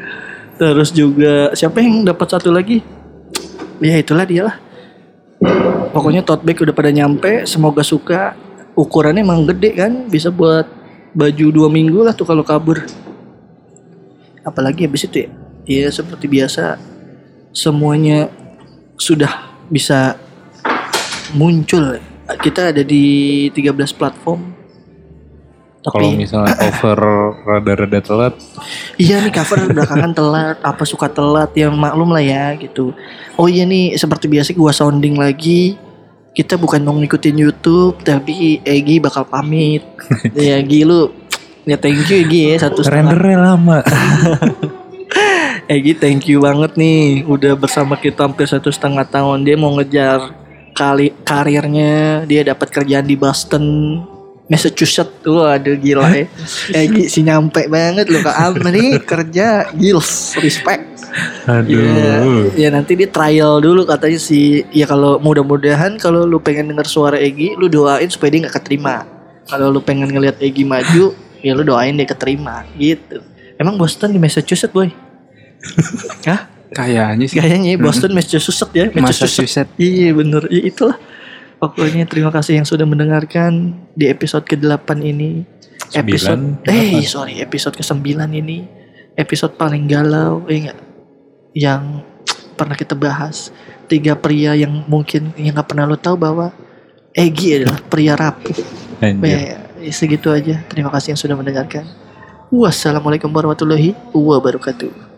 Terus juga siapa yang dapat satu lagi? Ya itulah dia lah. Pokoknya tote bag udah pada nyampe semoga suka. Ukurannya emang gede kan bisa buat baju dua minggu lah tuh kalau kabur apalagi habis itu ya ya seperti biasa semuanya sudah bisa muncul kita ada di 13 platform Kalau misalnya cover rada-rada telat, Iya nih cover belakangan telat, apa suka telat yang maklum lah ya gitu. Oh iya nih seperti biasa gua sounding lagi. Kita bukan mau ngikutin YouTube tapi Egi bakal pamit. ya Egi lu ya thank you Egi ya satu setengah. rendernya lama. Egi thank you banget nih udah bersama kita hampir satu setengah tahun. Dia mau ngejar kali karirnya, dia dapat kerjaan di Boston. Massachusetts tuh ada gila ya Egi si nyampe banget loh ke Amri kerja gils respect Aduh. Ya, ya nanti dia trial dulu katanya sih. Ya kalau mudah-mudahan kalau lu pengen denger suara Egi, lu doain supaya dia nggak keterima. Kalau lu pengen ngelihat Egi maju, ya lu doain dia keterima gitu. Emang Boston di Massachusetts boy? Hah? Kayaknya sih. Kayaknya Boston Massachusetts ya. Massachusetts. Iya bener. Ya itulah. Pokoknya terima kasih yang sudah mendengarkan di episode ke-8 ini. Episode eh sorry episode ke-9 ini. Episode paling galau eh enggak yang pernah kita bahas. Tiga pria yang mungkin yang nggak pernah lo tahu bahwa Egi adalah pria rapuh. Anjir. Segitu aja. Terima kasih yang sudah mendengarkan. Wassalamualaikum warahmatullahi wabarakatuh.